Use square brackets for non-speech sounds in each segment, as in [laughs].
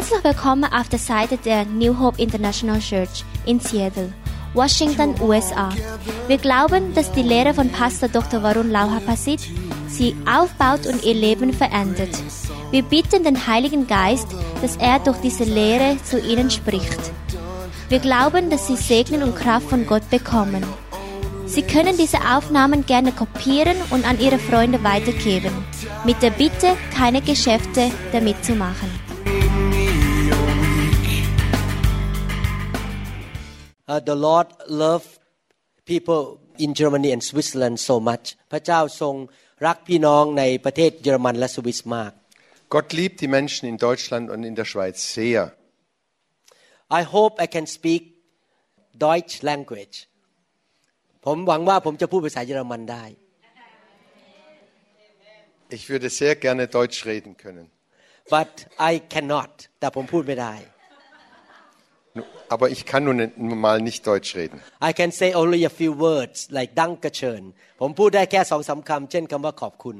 Herzlich willkommen auf der Seite der New Hope International Church in Seattle, Washington, USA. Wir glauben, dass die Lehre von Pastor Dr. Varun Lauhapasit sie aufbaut und ihr Leben verändert. Wir bitten den Heiligen Geist, dass er durch diese Lehre zu ihnen spricht. Wir glauben, dass sie Segen und Kraft von Gott bekommen. Sie können diese Aufnahmen gerne kopieren und an Ihre Freunde weitergeben, mit der Bitte, keine Geschäfte damit zu machen. Uh, the Lord loved people in Germany and Switzerland so much พระเจ้าทรงรักพี่น้องในประเทศเยอรมันและสวิสมาก Gott liebt die Menschen in Deutschland und in der Schweiz sehr. I hope I can speak Deutsch language ผมหวังว่าผมจะพูดภาษาเยอรมันได้ Ich würde sehr gerne Deutsch reden können. but I cannot แต่ผมพูดไม่ได้ Nu- Aber ich kann nun mal nicht Deutsch reden. I can say only a few words like danke schön ผมพูดได้แค่สองสามคำเช่นคำว่าขอบคุณ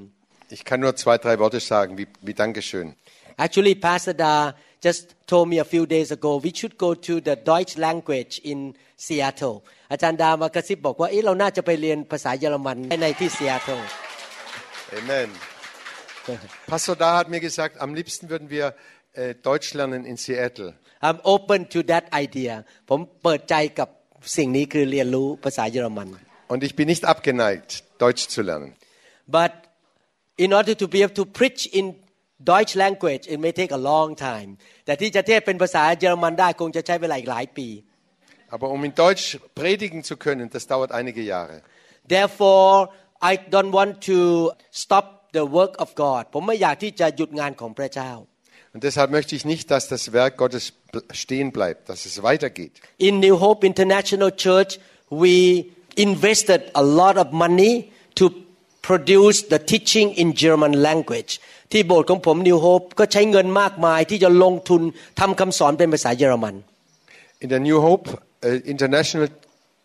Ich kann nur zwei, drei Worte sagen, wie, wie Dankeschön. Actually, Pastor Da just told me a few days ago we should go to the Deutsch language in Seattle อาจารย์ดามากระซิบบอกว่าเอ๊ะเราน่าจะไปเรียนภาษาเยอรมันในที่ Seattle Amen. [laughs] Pastor Da hat mir gesagt, am liebsten würden wir äh, Deutsch lernen in Seattle. I'm open to that idea ผมเปิดใจกับสิ่งนี้คือเรียนรู้ภาษาเยอรมัน Und ich bin nicht abgeneigt, Deutsch zu lernen. but in order to be able to preach in Deutsch language it may take a long time แต่ที่จะเทศเป็นภาษาเยอรมันได้คงจะใช้เวลาอีกหลายปี Aber um in Deutsch predigen zu können, das dauert einige Jahre. therefore I don't want to stop the work of God ผมไม่อยากที่จะหยุดงานของพระเจ้า Und deshalb möchte ich nicht, dass das Werk Gottes bl- stehen bleibt, dass es weitergeht. In New Hope International Church, we invested a lot of money to produce the teaching in German language ที่โบสถ์ของผม New Hope ก็ใช้เงินมากมายที่จะลงทุนทำคำสอนเป็นภาษาเยอรมัน In der New Hope äh, International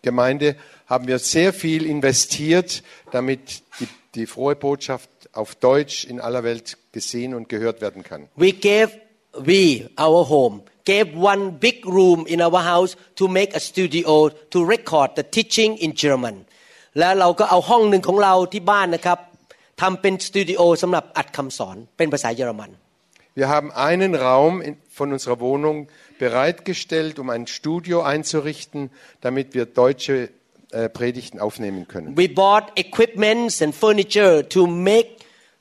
Gemeinde haben wir sehr viel investiert, damit die, die frohe Botschaft auf Deutsch in aller Welt gesehen und gehört werden kann. We gave we our home gave one big room in our house to make a studio to record the teaching in German แล้วเราก็เอาห้องหนึ่งของเราที่บ้านนะครับทำเป็นสตูดิโอสำหรับอัดคำสอนเป็นภาษาเยอรมัน Wir haben einen Raum in, von unserer Wohnung bereitgestellt, um ein Studio einzurichten, damit wir deutsche äh, Predigten aufnehmen können. We bought equipments and furniture to make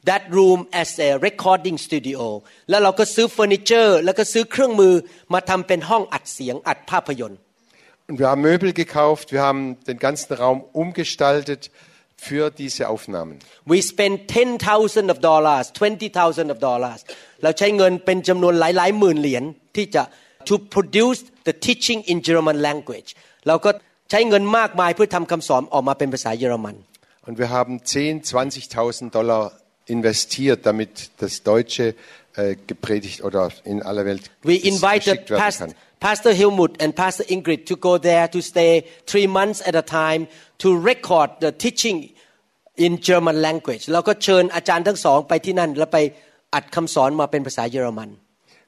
that room as a recording studio แล้วเราก็ซื้อเฟอร์นิเจอร์แล้วก็ซื้อเครื่องมือมาทำเป็นห้องอัดเสียงอัดภาพยนตร์ Und wir haben Möbel gekauft, wir haben den ganzen Raum umgestaltet für diese Aufnahmen. We spend 10,000 of dollars 20,000 of dollars เราใช้เงินเป็นจำนวนหลายๆหมื่นเหรียญที่จะ to produce the teaching in German language เราก็ใช้เงินมากมายเพื่อทำคำสอนออกมาเป็นภาษาเยอรมัน Und wir haben 10, 20.000 Dollar investiert, damit das Deutsche äh, gepredigt oder in aller Welt We ges- invited geschickt werden Past, kann. Pastor Helmut and Pastor Ingrid to go there to stay three months at a time to record the teaching in German language แล้วก็เชิญอาจารย์ทั้งสองไปที่นั่น แล้วไปอัดคำสอนมาเป็นภาษาเยอรมัน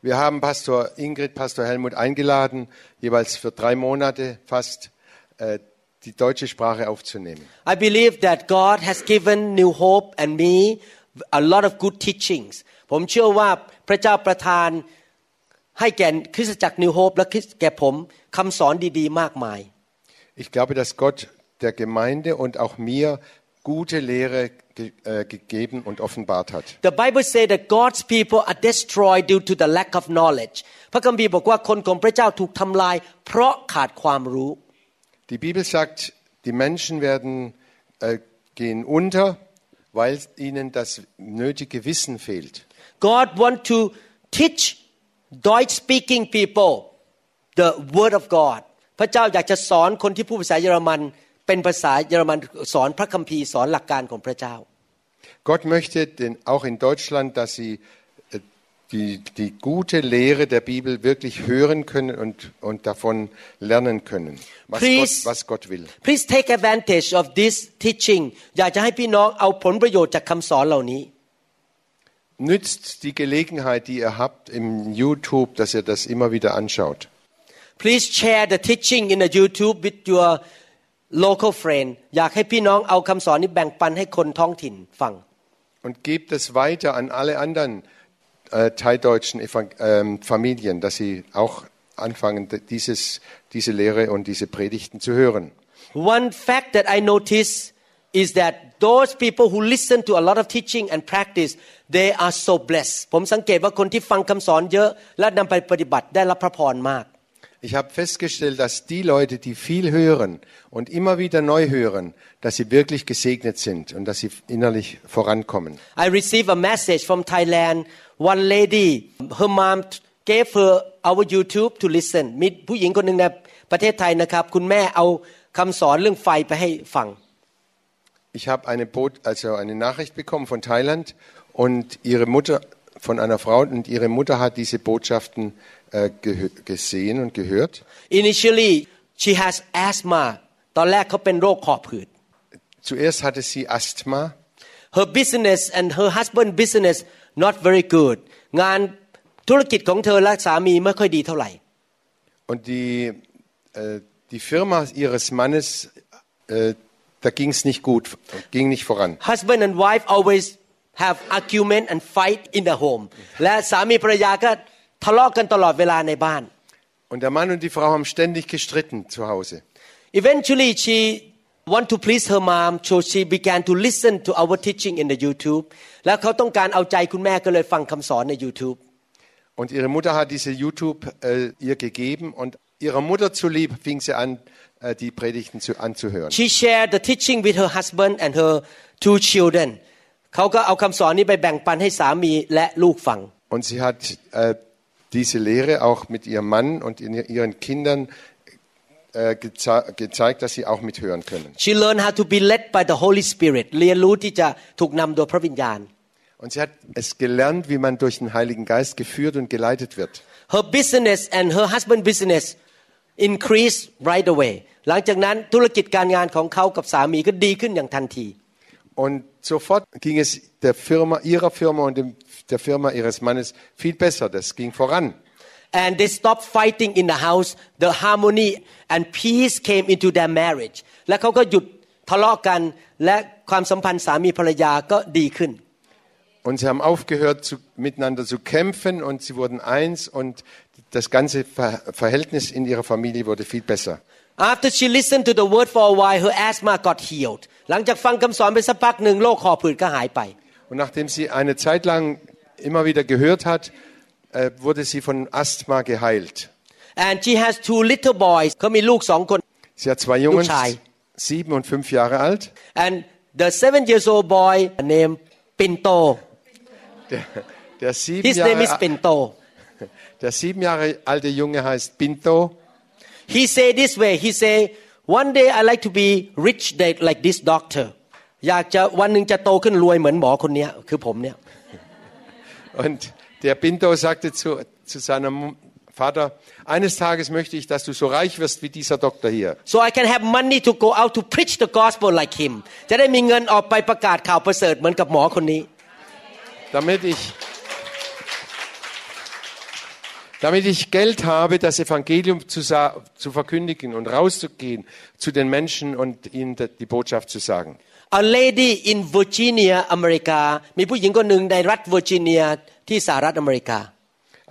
Wir haben Pastor Ingrid, Pastor Helmut eingeladen, jeweils für drei Monate fast äh, die deutsche Sprache aufzunehmen. I believe that God has given New Hope and me a lot of good teachings ผมเชื่อว่าพระเจ้าประทานให้แก่คริสตจักร New Hope และคริสแก่ผมคำสอนดีๆ มากมาย Ich glaube, dass Gott der Gemeinde und auch mir gute Lehre ge äh, gegeben und offenbart hat. The Bible says that God's people are destroyed due to the lack of knowledge พระคัมภีร์บอกว่าคนของพระเจ้าถูกทำลาย เพราะขาดความรู้ Die Bibel sagt, die Menschen werden äh, gehen unter, weil ihnen das nötige Wissen fehlt. God want to teach Deutsch speaking people the word of God พระเจ้าอยากจะสอนคนที่พูดภาษาเยอรมัน เป็นภาษาเยอรมันสอนพระคัมภีร์สอนหลักการของพระเจ้า Gott möchte denn auch in Deutschland, dass sie äh, die, die gute Lehre der Bibel wirklich hören können und, und davon lernen können, was Gott, Please. was Gott will. Please take advantage of this teaching อยากจะให้พี่น้องเอาผลประโยชน์จากคำสอนเหล่านี้ nützt die Gelegenheit, die ihr habt im YouTube, dass ihr das immer wieder anschaut. Please share the teaching in the YouTube with your local friend อยากให้พี่น้องเอาคำสอนนี้แบ่งปันให้คนท้องถิ่นฟัง Und gebt es weiter an alle anderen äh, thai-deutschen Evang ähm, Familien, dass sie auch anfangen, dieses, diese Lehre und diese Predigten zu hören. One fact that I notice is that those people who listen to a lot of teaching and practice they are so blessed ผมสังเกตว่าคนที่ฟังคำสอนเยอะและนำไปปฏิบัติได้รับพระพรมาก Ich habe festgestellt, dass die Leute, die viel hören und immer wieder neu hören, dass sie wirklich gesegnet sind und dass sie innerlich vorankommen. I received a message from Thailand one lady her mom gave her our YouTube to listen มีผู้หญิงคนหนึ่งในประเทศไทยนะครับ คุณแม่เอาคำสอนเรื่องไฟไปให้ฟัง Ich habe eine, Boot, also eine Nachricht bekommen von Thailand und ihre Mutter von einer Frau und ihre Mutter hat diese Botschaften äh, gehö- gesehen und gehört. Initially she has asthma ตอนแรกเขาเป็นโรคหอบหืด Zuerst hatte sie Asthma her business and her husband business not very good งานธุรกิจของเธอและสามีไม่ค่อยดีเท่าไหร่ und die, äh, die Firma ihres Mannes, äh, da ging es nicht gut, ging nicht voran. husband and wife always have argument and fight in the home และสามีภรรยาก็ ทะเลาะกันตลอดเวลาในบ้าน Und der Mann und die Frau haben ständig gestritten zu Hause. eventually she want to please her mom so she began to listen to our teaching in the YouTube แล้วเขาต้องการเอาใจคุณแม่ก็เลยฟังคำสอนใน YouTube Und ihre Mutter hat diese YouTube äh, ihr gegeben und ihrer Mutter zulieb fing sie an, äh, die Predigten zu, anzuhören. she shared the teaching with her husband and her two children เขาก็เอาคำสอนนี้ไปแบ่งปันให้สามีและลูกฟัง Und sie hat äh, diese Lehre auch mit ihrem Mann und in ihren Kindern äh, geze gezeigt, dass sie auch mithören können. She learned how to be led by the Holy Spirit เรียนรู้ที่จะถูกนำโดยพระวิญญาณ Und sie hat es gelernt, wie man durch den Heiligen Geist geführt und geleitet wird. Her business and her husband business increased right away หลังจากนั้นธุรกิจการงานของเขากับสามีก็ดีขึ้นอย่างทันที Und sofort ging es der Firma, ihrer Firma und dem, der Firma ihres Mannes viel besser. Das ging voran. and they stopped fighting in the house the harmony and peace came into their marriage และเขาก็หยุดทะเลาะกันและความสัมพันธ์สามีภรรยาก็ดีขึ้น Und sie haben aufgehört, zu, miteinander zu kämpfen und sie wurden eins und das ganze Ver Verhältnis in ihrer Familie wurde viel besser. After she listened to the word for a while her asthma got healed หลังจากฟังคำสอนไปสักพักหนึ่งโรคหอบหืดก็หายไป Und nachdem sie eine Zeit lang immer wieder gehört hat, äh, wurde sie von Asthma geheilt. and she has two little boys เขามีลูกสองคน Sie hat zwei Jungen, Luchai. sieben und fünf Jahre alt. and the seven years old boy named Pinto Der, der, sieben his name is Jahre, Pinto der sieben Jahre alte Junge heißt Pinto. he say this way he say one day I like to be rich like like this doctor อยากจะวันหนึ่งจะโตขึ้นรวยเหมือนหมอคนเนี้ยคือผมเนี่ย Und der Pinto sagte zu, zu seinem Vater, eines Tages möchte ich, dass du so reich wirst wie dieser Doktor hier. so I can have money to go out to preach the gospel like him จะได้มีเงินออกไปประกาศข่าวประเสริฐเหมือนกับหมอคนนี้ damit ich, damit ich Geld habe, das Evangelium zu, sa- zu verkündigen und rauszugehen zu den Menschen und ihnen de- die Botschaft zu sagen. A lady in Virginia อเมริกา มีผู้หญิงคนหนึ่งในรัฐเวอร์จิเนียที่สหรัฐอเมริกา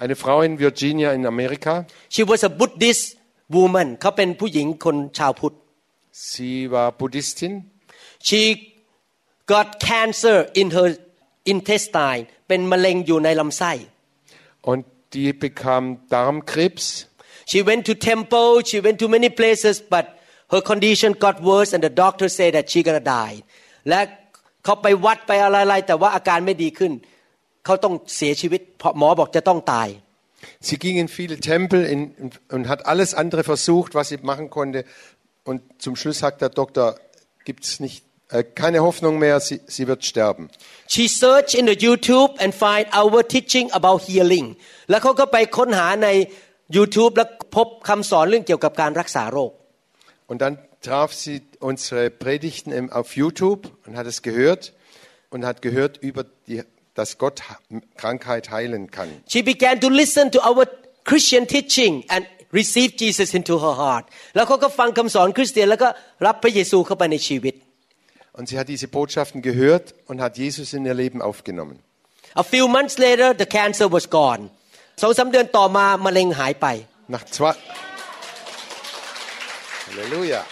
Eine Frau in Virginia in Amerika, she was a Buddhist woman เขาเป็นผู้หญิงคนชาวพุทธ sie war Buddhistin she got cancer in her intestine เป็นมะเร็งอยู่ในลำไส้ und die bekam Darmkrebs. she went to temple she went to many places but her condition got worse and the doctor said that she gonna die และเขาไปวัดไปอะไรๆแต่ว่าอาการไม่ดีขึ้น เขาต้องเสียชีวิตเพราะหมอบอกจะต้องตาย Sie ging in viele Tempel in, und hat alles andere versucht, was sie machen konnte. Und zum Schluss sagt der Doktor, gibt es nicht äh, keine Hoffnung mehr, sie, sie wird sterben. she search in the YouTube and find our teaching about healing แล้วเขาก็ไปค้นหาใน YouTube แล้วพบคำสอนเรื่องเกี่ยวกับการรักษาโรค Und dann traf sie unsere Predigten im, auf YouTube und hat es gehört und hat gehört über die dass Gott Ha- Krankheit heilen kann. She began to listen to our Christian teaching and receive Jesus into her heart แล้วเขาก็ฟังคำสอนคริสเตียนแล้วก็รับพระเยซูเข้าไปในชีวิต Und sie hat diese Botschaften gehört und hat Jesus in ihr Leben aufgenommen. A few months later the cancer was gone สองสามเดือนต่อมามะเร็งหายไป Nach zwei, Halleluja.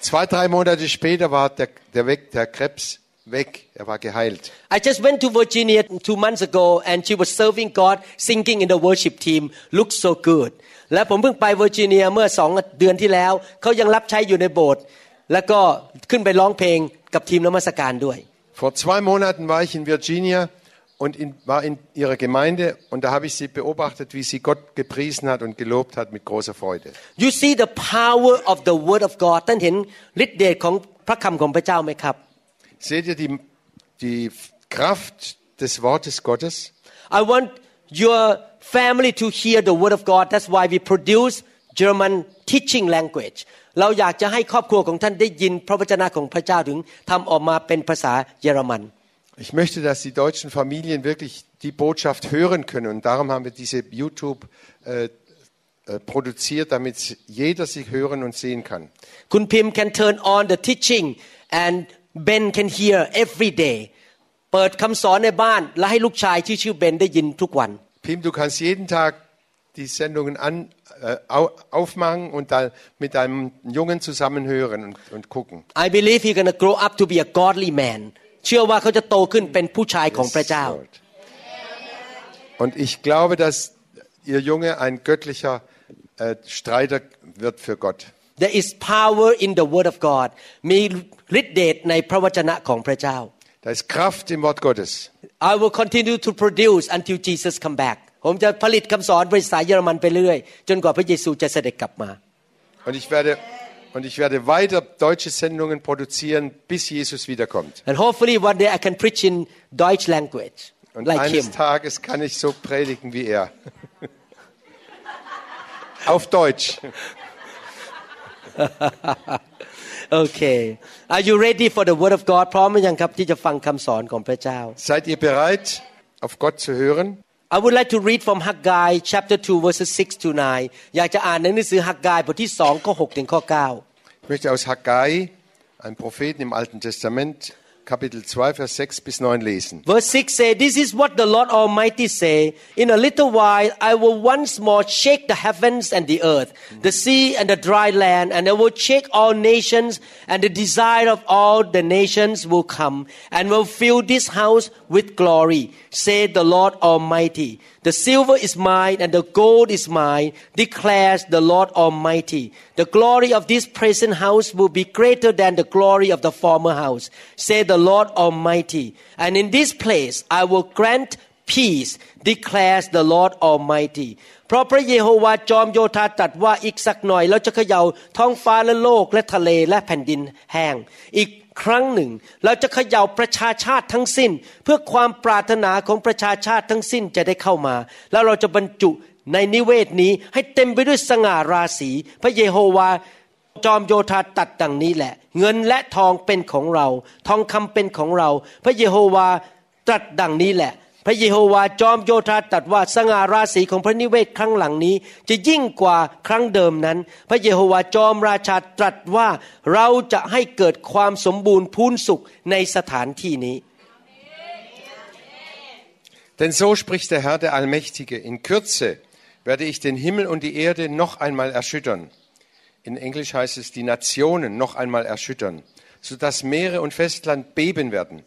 Zwei, drei Monate später war der, der, weg, der Krebs weg. Er war geheilt. I just went to Virginia two months ago and she was serving God singing in the worship team looked so good และผมเพิ่งไปเวอร์จิเนียเมื่อสองเดือนที่แล้ว เขายังรับใช้อยู่ในโบสถ์แล้วก็ขึ้นไปร้องเพลงกับทีมนมัสการด้วย Vor zwei Monaten war ich in Virginia und in, war in ihrer Gemeinde und da habe ich sie beobachtet, wie sie Gott gepriesen hat und gelobt hat mit großer Freude. You see the power of the word of God ท่านเห็นฤทธิ์เดชของพระคำของพระเจ้าไหมครับ Seht ihr die, die Kraft des Wortes Gottes? I want your family to hear the word of God that's why we produce German teaching language เราอยากจะให้ครอบครัวของท่านได้ยินพระวจนะของพระเจ้าถึงทำออกมาเป็นภาษาเยอรมัน Ich möchte, dass die deutschen Familien wirklich die Botschaft hören können und darum haben wir diese YouTube äh, äh, produziert, damit jeder sie hören und sehen kann. คุณพิมพ์ can turn on the teaching and Ben can hear every day เปิดคำสอนในบ้าน และให้ลูกชายที่ชื่อเบนได้ยินทุกวัน Pim, du kannst jeden Tag die Sendungen an, äh, au- aufmachen und dann mit deinem Jungen zusammen hören und, und gucken. I believe he's gonna grow up to be a godly man เชื่อว่าเขาจะโตขึ้นเป็นผู้ชายของพระเจ้า Lord. Und ich glaube, dass ihr Junge ein göttlicher äh, Streiter wird für Gott. There is power in the word of God มีฤทธิ์เดชในพระวจนะของพระเจ้า Da ist Kraft im Wort Gottes. I will continue to produce until Jesus come back ผมจะผลิตคำสอนภาษาเยอรมันไปเรื่อยๆจนกว่าพระเยซูจะเสด็จกลับมา Und ich werde, und ich werde weiter deutsche Sendungen produzieren, bis Jesus wiederkommt. and hopefully one day I can preach in Deutsch language Und like eines him Tages kann ich so predigen wie er. [laughs] Auf Deutsch. [laughs] okay are you ready for the word of God พร้อมหรือยังครับที่จะฟังคำสอนของพระเจ้า Seid ihr bereit, auf Gott zu hören? I would like to read from Haggai chapter 2 verses 6 to 9 อยากจะอ่านในหนังสือฮักกายบทที่2ข้อ6ถึงข้อ9 Ich möchte aus Haggai, einem Propheten im Alten Testament, Kapitel 2, Vers 6 bis 9 lesen. Verse 6 say, This is what the Lord Almighty say, In a little while I will once more shake the heavens and the earth, the sea and the dry land, and I will shake all nations, and the desire of all the nations will come, and will fill this house with glory, said the Lord Almighty. The silver is mine, and the gold is mine, declares the Lord Almighty. The glory of this present house will be greater than the glory of the former house, said the Lord Almighty. And in this place I will grant peace, declares the Lord Almighty. เพราะพระเยโฮวาจอมโยธาตรัสว่าอีกสักหน่อยเราจะเขย่าท้องฟ้าและโลกและทะเลและแผ่นดินแห้ง อีก ครั้งหนึ่ง เราจะเขย่าประชาชาติทั้งสิ้น เพื่อความปรารถนาของประชาชาติทั้งสิ้นจะได้เข้ามา แล้วเราจะบรรจุในนิเวศนี้ให้เต็มไปด้วยสง่าราศีพระเยโฮวาจอมโยธาตัดดังนี้แหละ เงินและทองเป็นของเรา ทองคำเป็นของเรา พระเยโฮวาตรัสดังนี้แหละ พระเยโฮวาจอมโยธาตรัสว่าสง่าราศีของพระนิเวศครั้งหลังนี้ จะยิ่งกว่าครั้งเดิมนั้น พระเยโฮวาจอมราชาตรัสว่าเราจะให้เกิดความสมบูรณ์พูนสุขในสถานที่นี้ Denn so spricht der Herr der Allmächtige, in Kürze werde ich den Himmel und die Erde noch einmal erschüttern. In Englisch heißt es, die Nationen noch einmal erschüttern, sodass Meere und Festland beben werden.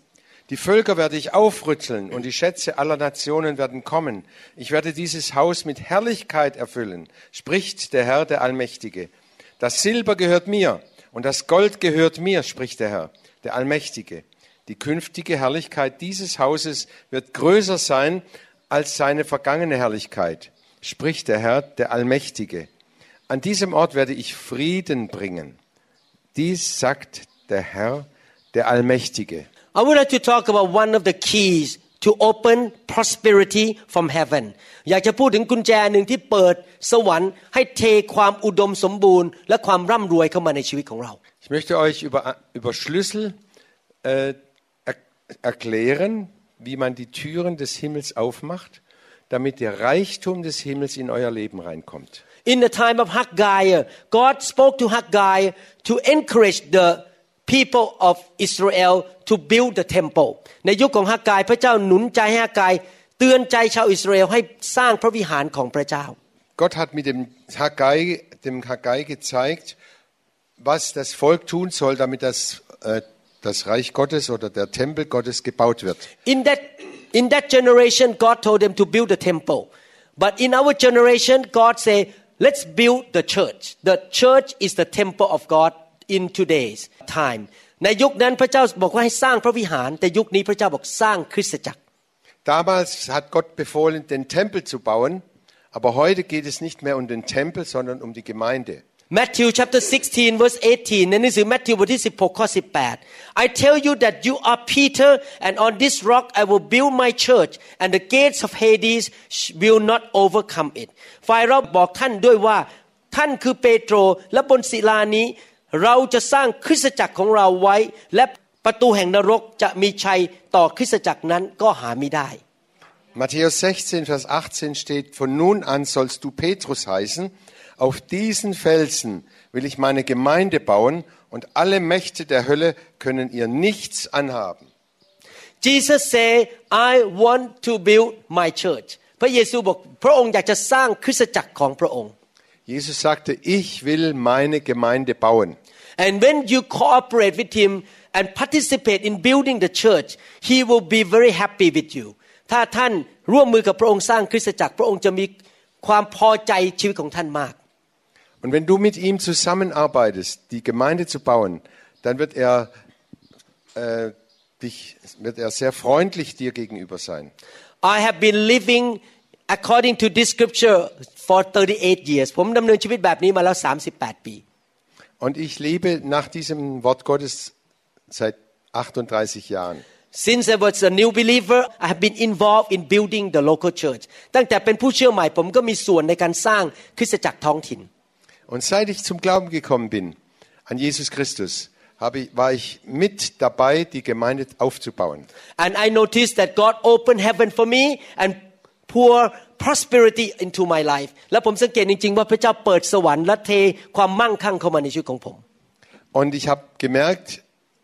Die Völker werde ich aufrütteln und die Schätze aller Nationen werden kommen. Ich werde dieses Haus mit Herrlichkeit erfüllen, spricht der Herr der Allmächtige. Das Silber gehört mir und das Gold gehört mir, spricht der Herr, der Allmächtige. Die künftige Herrlichkeit dieses Hauses wird größer sein als seine vergangene Herrlichkeit, spricht der Herr, der Allmächtige. An diesem Ort werde ich Frieden bringen. Dies sagt der Herr, der Allmächtige. I would like to talk about one of the keys to open prosperity from heaven อยากจะพูดถึงกุญแจหนึ่งที่เปิดสวรรค์ให้เทความอุดมสมบูรณ์ และความร่ำรวยเข้ามาในชีวิตของเรา Ich möchte euch über, über Schlüssel äh, er, erklären, wie man die Türen des Himmels aufmacht, damit der Reichtum des Himmels in euer Leben reinkommt. In the time of Haggai, God spoke to Haggai to encourage the people of Israel to build the temple. ในยุคของฮักกายพระเจ้าหนุนใจให้ฮักกายเตือนใจชาวอิสราเอลให้สร้างพระวิหารของพระเจ้า Gott hat mit dem Haggai, dem Haggai gezeigt, was das Volk tun soll, damit das, äh, das Reich Gottes oder der Tempel Gottes gebaut wird. In that in that generation God told them to build the temple. But in our generation God say let's build the church. The church is the temple of God in today's time. ในยุคนั้นพระเจ้าบอกว่าให้สร้างพระวิหาร แต่ยุคนี้พระเจ้าบอกสร้างคริสตจักร Damals hat Gott befohlen, den Tempel zu bauen, aber heute geht es nicht mehr um den Tempel, sondern um die Gemeinde. Matthew chapter 16 verse 18ในหนังสือ Matthew บทที่16ข้อ18 I tell you that you are Peter and on this rock I will build my church and the gates of Hades will not overcome it ฝ่ายเราบอกท่านด้วยว่าท่านคือเปโตรและบนศิลานี้ เราจะสร้างคริสตจักรของเราไว้ และประตูแห่งนรกจะมีชัยต่อคริสตจักรนั้นก็หาไม่ได้ Matthäus 16, Vers 18 steht, von nun an sollst du Petrus heißen, auf diesen Felsen will ich meine Gemeinde bauen und alle Mächte der Hölle können ihr nichts anhaben. Jesus say I want to build my church พระเยซูบอกพระองค์อยากจะสร้างคริสตจักรของพระองค์ Jesus sagte, ich will meine Gemeinde bauen. And when you cooperate with him and participate in building the church, he will be very happy with you. ถ้าท่านร่วมมือกับพระองค์สร้างคริสตจักร พระองค์จะมีความพอใจชีวิตของท่านมาก Und wenn du mit ihm zusammenarbeitest, die Gemeinde zu bauen, dann wird er, äh, dich, wird er sehr freundlich dir gegenüber sein. I have been living according to this scripture for 38 years ผมดำเนินชีวิตแบบนี้มาแล้ว 38 ปี Und ich lebe nach diesem Wort Gottes seit 38 Jahren. Since I was a new believer I have been involved in building the local church ตั้งแต่เป็นผู้เชื่อใหม่ผมก็มีส่วนในการสร้างคริสตจักรท้องถิ่น Und seit ich zum Glauben gekommen bin an Jesus Christus, habe ich, war ich mit dabei, die Gemeinde aufzubauen. And I noticed that God opened heaven for me and pour prosperity into my life และผมสังเกตจริงๆว่าพระเจ้าเปิดสวรรค์และเทความมั่งคั่งเข้ามาในชีวิตของผม Und ich habe gemerkt,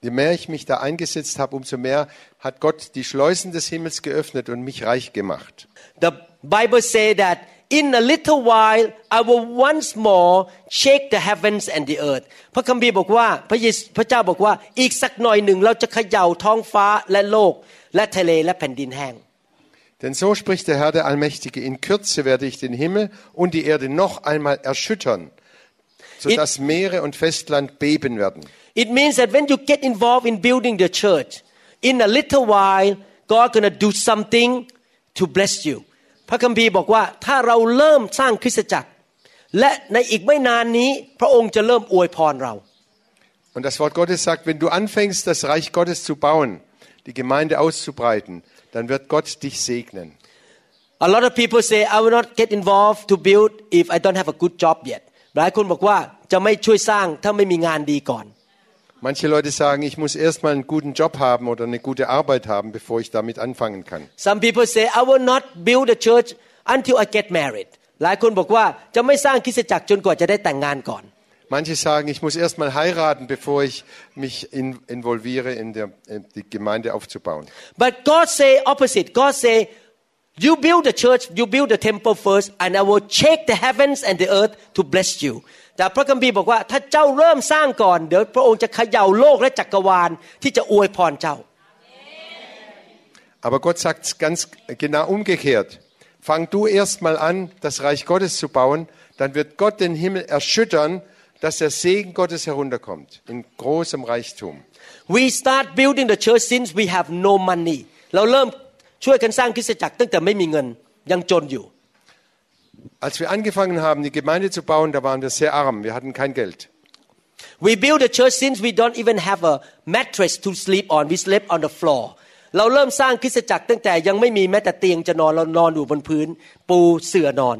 je mehr ich mich da eingesetzt habe, umso mehr hat Gott die Schleusen des Himmels geöffnet und mich reich gemacht. The Bible say that in a little while I will once more shake the heavens and the earth พระคัมภีร์บอกว่าพระเยซูพระเจ้าบอกว่าอีกสักหน่อยหนึ่งเราจะเขย่าท้องฟ้าและโลก และทะเลและแผ่นดินแห้ง Denn so spricht der Herr der Allmächtige, in Kürze werde ich den Himmel und die Erde noch einmal erschüttern, sodass Meere und Festland beben werden. It means that when you get involved in building the church, in a little while, God gonna do something to bless you. พระคัมภีร์บอกว่าถ้าเราเริ่มสร้างคริสตจักร และในอีกไม่นานนี้ พระองค์จะเริ่มอวยพรเรา Und das Wort Gottes sagt, wenn du anfängst, das Reich Gottes zu bauen, die Gemeinde auszubreiten, dann wird Gott dich segnen. A lot of people say I will not get involved to build if I don't have a good job yet หลายคนบอกว่าจะไม่ช่วยสร้างถ้าไม่มีงานดีก่อน Manche Leute sagen, ich muss erstmal einen guten Job haben oder eine gute Arbeit haben, bevor ich damit anfangen kann. Some people say I will not build a church until I get married หลายคนบอกว่าจะไม่สร้างคริสตจักรจนกว่าจะได้แต่งงานก่อน Manche sagen, ich muss erstmal heiraten, bevor ich mich in, involviere, in der, in die Gemeinde aufzubauen. But God say opposite. God say, you build the church, you build the temple first, and I will shake the heavens and the earth to bless you. แต่พระคัมภีร์บอกว่าถ้าเจ้าเริ่มสร้างก่อนเดี๋ยวพระองค์จะเขย่าโลกและจักรวาลที่จะอวยพรเจ้า Aber Gott sagt es ganz genau umgekehrt. Fang du erstmal an, das Reich Gottes zu bauen, dann wird Gott den Himmel erschüttern, dass der Segen Gottes herunterkommt in großem Reichtum. We start building the church since we have no money เราเริ่มช่วยกันสร้างคริสตจักรตั้งแต่ไม่มีเงินยังจนอยู่ Als wir angefangen haben, die Gemeinde zu bauen, da waren wir sehr arm. Wir hatten kein Geld. We build the church since we don't even have a mattress to sleep on we slept on the floor เราเริ่มสร้างคริสตจักรตั้งแต่ยังไม่มีแม้แต่เตียงจะนอนเรานอนอยู่บนพื้น ปูเสื่อนอน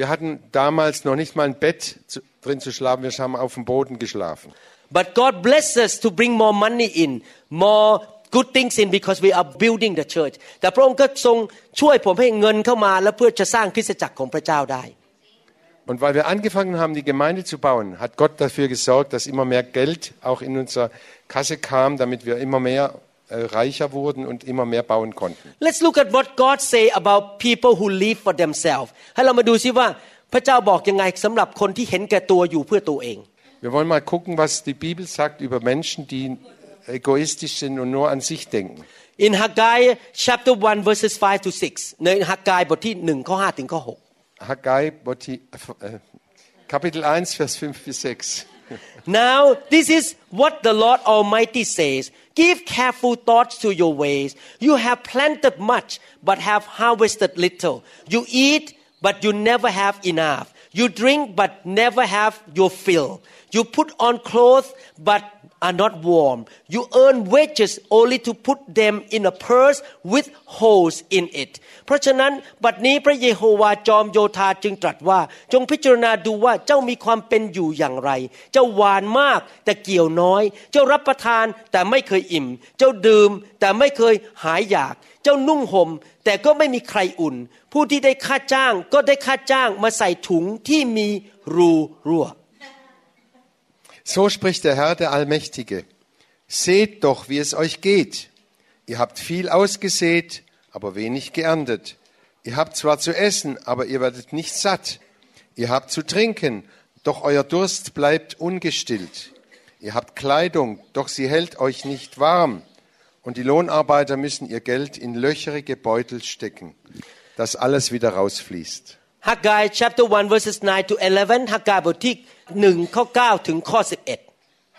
Wir hatten damals noch nicht mal ein Bett zu, drin zu schlafen. Wir haben auf dem Boden geschlafen. but God bless us to bring more money in more good things in because we are building the church แต่พระองค์ก็ทรงช่วยผมให้เงินเข้ามา และเพื่อจะสร้างคริสตจักรของพระเจ้าได้ Und weil wir angefangen haben, die Gemeinde zu bauen, hat Gott dafür gesorgt, dass immer mehr Geld auch in unsere Kasse kam, damit wir immer mehr äh, reicher wurden und immer mehr bauen konnten. Let's look at what God say about people who live for themselves ให้เรามาดูซิว่า พระเจ้าบอกยังไงสำหรับคนที่เห็นแก่ตัวอยู่เพื่อตัวเอง Wir wollen mal gucken, was die Bibel sagt über Menschen, die egoistisch sind und nur an sich denken. In Haggai chapter 1 verses 5 to 6ในฮักกายบทที่1ข้อ5ถึงข้อ6 Haggai, Botti- äh, Kapitel 1, Vers 5 bis 6. Now, this is what the Lord Almighty says Give careful thoughts to your ways. You have planted much, but have harvested little. You eat, but you never have enough. You drink, but never have your fill. You put on clothes, but are not warm. You earn wages only to put them in a purse with holes in it. เพราะฉะนั้นบัดนี้พระเยโฮวาจอมโยธาจึงตรัสว่า จงพิจารณาดูว่าเจ้ามีความเป็นอยู่อย่างไร เจ้าหวานมากแต่เกี่ยวน้อย เจ้ารับประทานแต่ไม่เคยอิ่ม เจ้าดื่มแต่ไม่เคยหายอยาก เจ้านุ่งห่มแต่ก็ไม่มีใครอุ่น ผู้ที่ได้ค่าจ้างก็ได้ค่าจ้างมาใส่ถุงที่มีรูรั่ว So spricht der Herr, der Allmächtige. Seht doch, wie es euch geht. Ihr habt viel ausgesät, aber wenig geerntet. Ihr habt zwar zu essen, aber ihr werdet nicht satt. Ihr habt zu trinken, doch euer Durst bleibt ungestillt. Ihr habt Kleidung, doch sie hält euch nicht warm. Und die Lohnarbeiter müssen ihr Geld in löcherige Beutel stecken, dass alles wieder rausfließt. ฮักกาย chapter 1 verses 9 to 11ฮักกายบทที่1ข้อ9ถึงข้อ11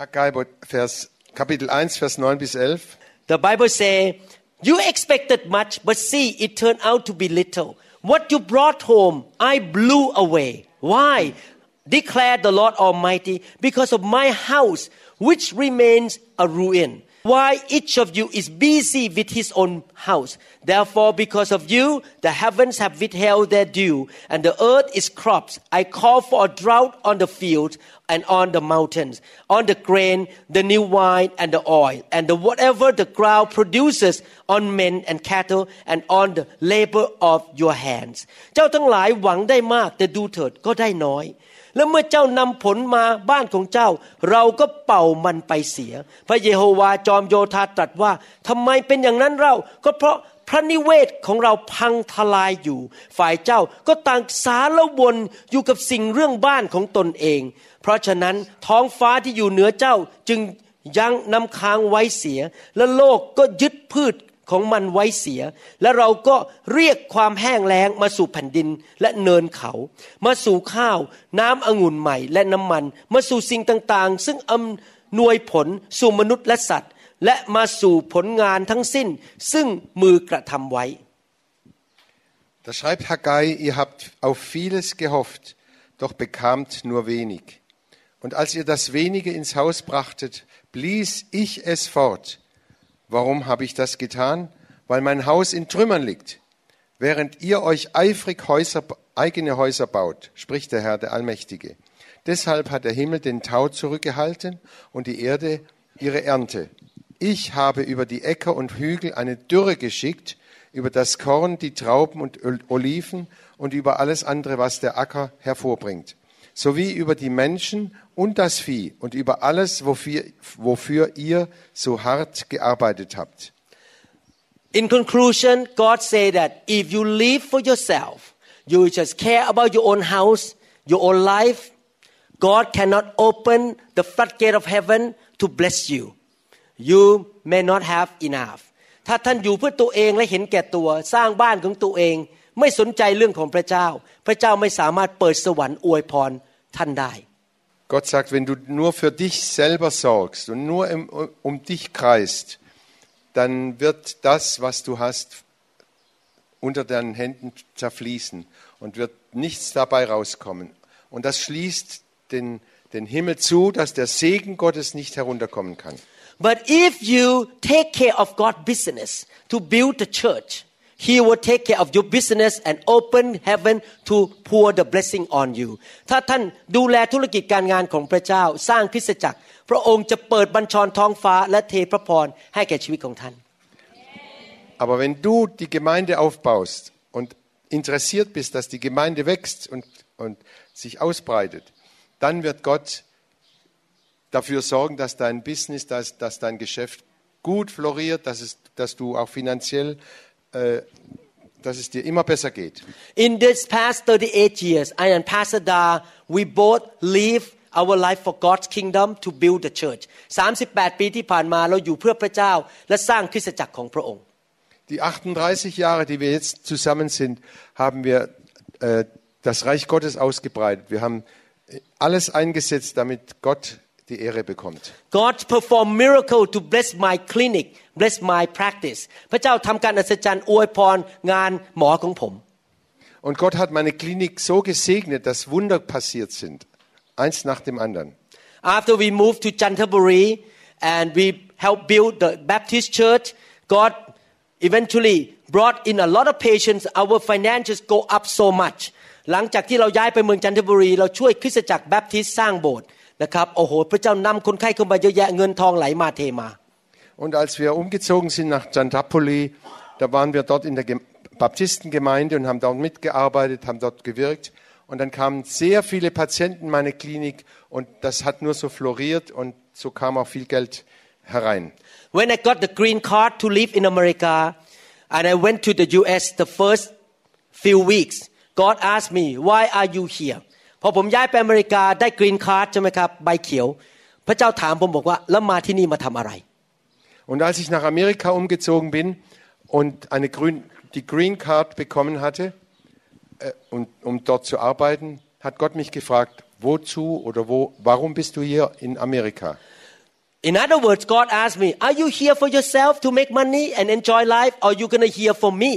Haggai, Vers, Kapitel 1, Vers 9 bis 11. The Bible say, "You expected much, but see, it turned out to be little. What you brought home, I blew away. Why? Declared the Lord Almighty, because of my house, which remains a ruin. Why each of you is busy with his own house. Therefore, because of you, the heavens have withheld their dew, and the earth is crops. I call for a drought on the fields and on the mountains, on the grain, the new wine, and the oil, and the whatever the ground produces on men and cattle, and on the labor of your hands. เจ้าทั้งหลายหวังได้มากแต่ดูเถิดก็ได้น้อย และเมื่อเจ้านำผลมาบ้านของเจ้า เราก็เป่ามันไปเสีย พระเยโฮวาจอมโยธาตรัสว่าทำไมเป็นอย่างนั้นเราก็เพราะพระนิเวศของเราพังทลายอยู่ ฝ่ายเจ้าก็ต่างสารวนอยู่กับสิ่งเรื่องบ้านของตนเอง เพราะฉะนั้นท้องฟ้าที่อยู่เหนือเจ้าจึงยังนำค้างไว้เสีย และโลกก็ยึดพืช ของมันไว้เสีย และเราก็เรียกความแห้งแล้งมาสู่แผ่นดินและเนินเขา มาสู่ข้าวน้ำองุ่นใหม่และน้ำมัน มาสู่สิ่งต่างๆ ซึ่งอำนวยผลสู่มนุษย์และสัตว์ และมาสู่ผลงานทั้งสิ้น ซึ่งมือกระทำไว้ Da schreibt Haggai, ihr habt auf vieles gehofft, doch bekamt nur wenig. Und als ihr das wenige ins Haus brachtet, blies ich es fort. Warum habe ich das getan? Weil mein Haus in Trümmern liegt. Während ihr euch eifrig Häuser, eigene Häuser baut, spricht der Herr, der Allmächtige. Deshalb hat der Himmel den Tau zurückgehalten und die Erde ihre Ernte. Ich habe über die Äcker und Hügel eine Dürre geschickt, über das Korn, die Trauben und Oliven und über alles andere, was der Acker hervorbringt, sowie über die Menschen und das Vieh und über alles, wofür, wofür ihr so hart gearbeitet habt. In conclusion, God said that if you live for yourself, you just care about your own house, your own life, God cannot open the floodgate of heaven to bless you. You may not have enough. ถ้าท่านอยู่เพื่อตัวเองและเห็นแก่ตัวสร้างบ้านของตัวเอง ไม่สนใจเรื่องของพระเจ้า พระเจ้าไม่สามารถเปิดสวรรค์อวยพร ท่านได้ Gott sagt, wenn du nur für dich selber sorgst und nur um, um dich kreist, dann wird das, was du hast, unter deinen Händen zerfließen und wird nichts dabei rauskommen. Und das schließt den, den Himmel zu, dass der Segen Gottes nicht herunterkommen kann. But if you take care of God's business to build the church, He will take care of your business and open heaven to pour the blessing on you ถ้าท่านดูแลธุรกิจการงานของพระเจ้า สร้างคริสตจักร พระองค์จะเปิดบัญชรท้องฟ้า และเทพระพรให้แก่ชีวิตของท่าน Aber wenn du die Gemeinde aufbaust und interessiert bist, dass die Gemeinde wächst und, und sich ausbreitet, dann wird Gott dafür sorgen, dass dein Business, dass, dass dein Geschäft gut floriert, dass, es, dass du auch finanziell, äh, dass es dir immer besser geht. In this past 38 years I and Pastor Da we both live our life for God's kingdom to build the church 38 ปีที่ผ่านมาเราอยู่เพื่อพระเจ้า และสร้างคริสตจักรของพระองค์ Die 38 Jahre, die wir jetzt zusammen sind, haben wir äh, das Reich Gottes ausgebreitet. Wir haben äh, alles eingesetzt, damit Gott die Ehre bekommt. God perform miracle to bless my clinic bless my practice พระเจ้าทำการอัศจรรย์อวยพรงานหมอของผม Und Gott hat meine Klinik so gesegnet, dass Wunder passiert sind. Eins nach dem anderen. After we moved to Canterbury and we helped build the Baptist church God eventually brought in a lot of patients our finances go up so much หลังจากที่เราย้ายไปเมืองจันทบุรี เราช่วยคริสตจักรแบปทิสต์สร้างโบสถ์ นะครับโอ้โหพระเจ้านำคนไข้เข้ามาเยอะแยะเงินทองไหลมาเทมา Und als wir umgezogen sind nach Chantapoli, da waren wir dort in der Gem- Baptistengemeinde und haben dort mitgearbeitet, haben dort gewirkt. Und dann kamen sehr viele Patienten in meine Klinik und das hat nur so floriert und so kam auch viel Geld herein. When I got the green card to live in America and I went to the US the first few weeks God asked me why are you here พ อผมย้ายไปอเมริกาได้ green card ใช่ไหมครับใบเขียว พระเจ้าถามผมบอกว่าแล้วมาที่นี่มาทำอะไร Und als ich nach Amerika umgezogen bin und eine Grün, die Green Card bekommen hatte, äh, und, um dort zu arbeiten, hat Gott mich gefragt, wozu oder wo, warum bist du hier in Amerika? In other words God asked me are you here for yourself to make money and enjoy life or you gonna here for me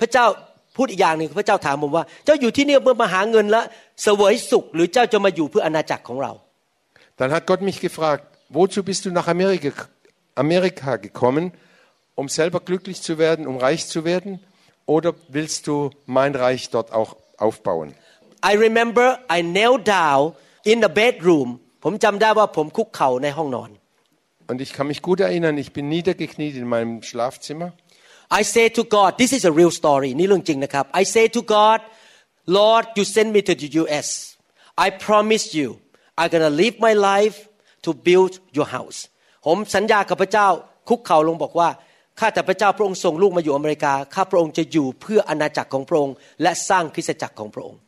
พระเจ้า พูดอีกอย่างหนึ่งพระเจ้าถามผมว่า เจ้าอยู่ที่นี่เพื่อมาหาเงินและเสวยสุข หรือเจ้าจะมาอยู่เพื่ออาณาจักรของเรา Dann hat Gott mich gefragt, wozu bist du nach Amerika, Amerika gekommen, um selber glücklich zu werden, um reich zu werden? Oder willst du mein Reich dort auch aufbauen? I remember I knelt down in the bedroom ผมจำได้ว่าผมคุกเข่าในห้องนอน Und ich kann mich gut erinnern, ich bin niedergekniet in meinem Schlafzimmer. I say to God this is a real story นี่เรื่องจริงนะครับ I say to God Lord you send me to the US I promise you I'm gonna live my life to build your house ผมสัญญากับพระเจ้าคุกเข่าลงบอกว่าข้าแต่พระเจ้าพระองค์ส่งลูกมาอยู่อเมริกาข้าพระองค์จะอยู่เพื่ออาณาจักรของพระองค์และสร้างคริสตจักรของพระองค์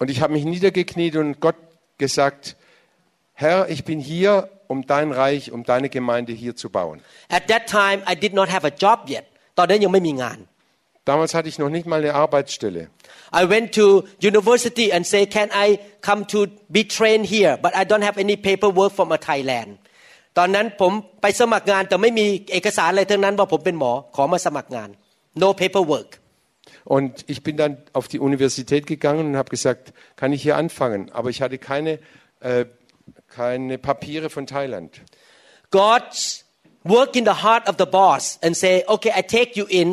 Und ich habe mich niedergekniet und Gott gesagt, Herr, ich bin hier, um dein Reich, um deine Gemeinde hier zu bauen. At that time I did not have a job yet ตอนนั้นยังไม่มีงาน Damals hatte ich noch nicht mal eine Arbeitsstelle. I went to university and say, can I come to be trained here? But I don't have any paperwork from a Thailand. ตอนนั้นผมไปสมัครงานแต่ไม่มีเอกสารอะไรทั้งนั้นว่าผมเป็นหมอขอมาสมัครงาน no paperwork Und ich bin dann auf die Universität gegangen und habe gesagt, kann ich hier anfangen? Aber ich hatte keine, äh, keine Papiere von Thailand. God work in the heart of the boss and say okay I take you in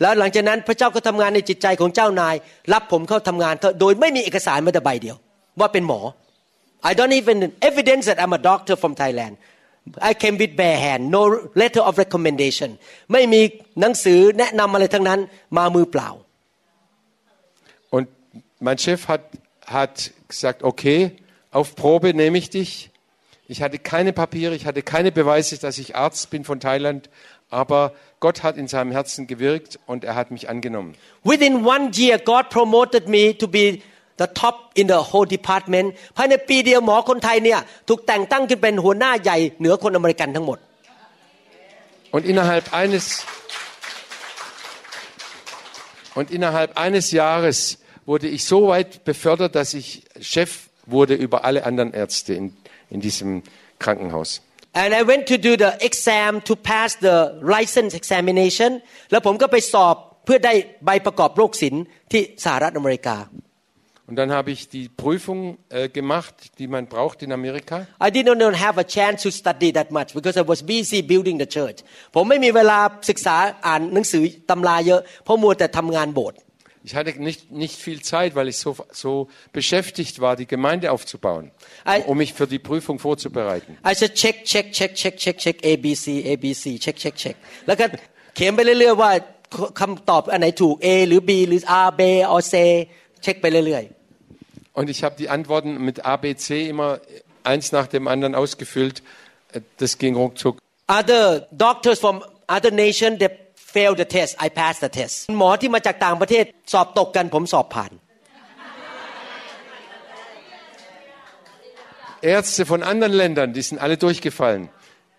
แล้วหลังจากนั้นพระเจ้าก็ทำงานในจิตใจของเจ้านาย รับผมเข้าทำงาน โดยไม่มีเอกสารแม้แต่ใบเดียว ว่าเป็นหมอ I don't even evidence that I'm a doctor from Thailand I came with bare hand no letter of recommendation ไม่มีหนังสือแนะนำอะไรทั้งนั้นมามือเปล่า Und mein Chef hat, hat gesagt, okay, auf Probe nehme ich dich. Ich hatte keine Papiere, ich hatte keine Beweise, dass ich Arzt bin von Thailand, aber Gott hat in seinem Herzen gewirkt und er hat mich angenommen. Within one year God promoted me to be the top in the whole department ภายในปีเดียวหมอคนไทยเนี่ยถูกแต่งตั้งขึ้นเป็นหัวหน้าใหญ่เหนือคนอเมริกันทั้งหมด Und innerhalb eines, und innerhalb eines Jahres wurde ich so weit befördert, dass ich Chef wurde über alle anderen Ärzte in, in diesem Krankenhaus. and I went to do the exam to pass the license examination แล้วผมก็ไปสอบเพื่อได้ใบประกอบโรคศิลป์ที่สหรัฐอเมริกา Und dann habe ich die Prüfung äh, gemacht, die man braucht in Amerika. I did not have a chance to study that much because I was busy building the church ผมไม่มีเวลาศึกษาอ่านหนังสือตำราเยอะเพราะมัวแต่ทำงานโบสถ์ Ich hatte nicht, nicht viel Zeit, weil ich so, so beschäftigt war, die Gemeinde aufzubauen, I- um mich für die Prüfung vorzubereiten. I just check check check check check check A B C A B C check check check แล้วก็เขียนไปเรื่อยๆว่าคำตอบอันไหนถูก A หรือ B หรือ R B or C เช็คไปเรื่อย Und ich habe die Antworten mit A, B, C immer eins nach dem anderen ausgefüllt. Äh, Das ging ruckzuck.ๆ other doctors from other nation they fail the test I pass the test หมอที่มาจากต่างประเทศสอบตกกันผมสอบผ่าน Ärzte von anderen Ländern, die sind alle durchgefallen.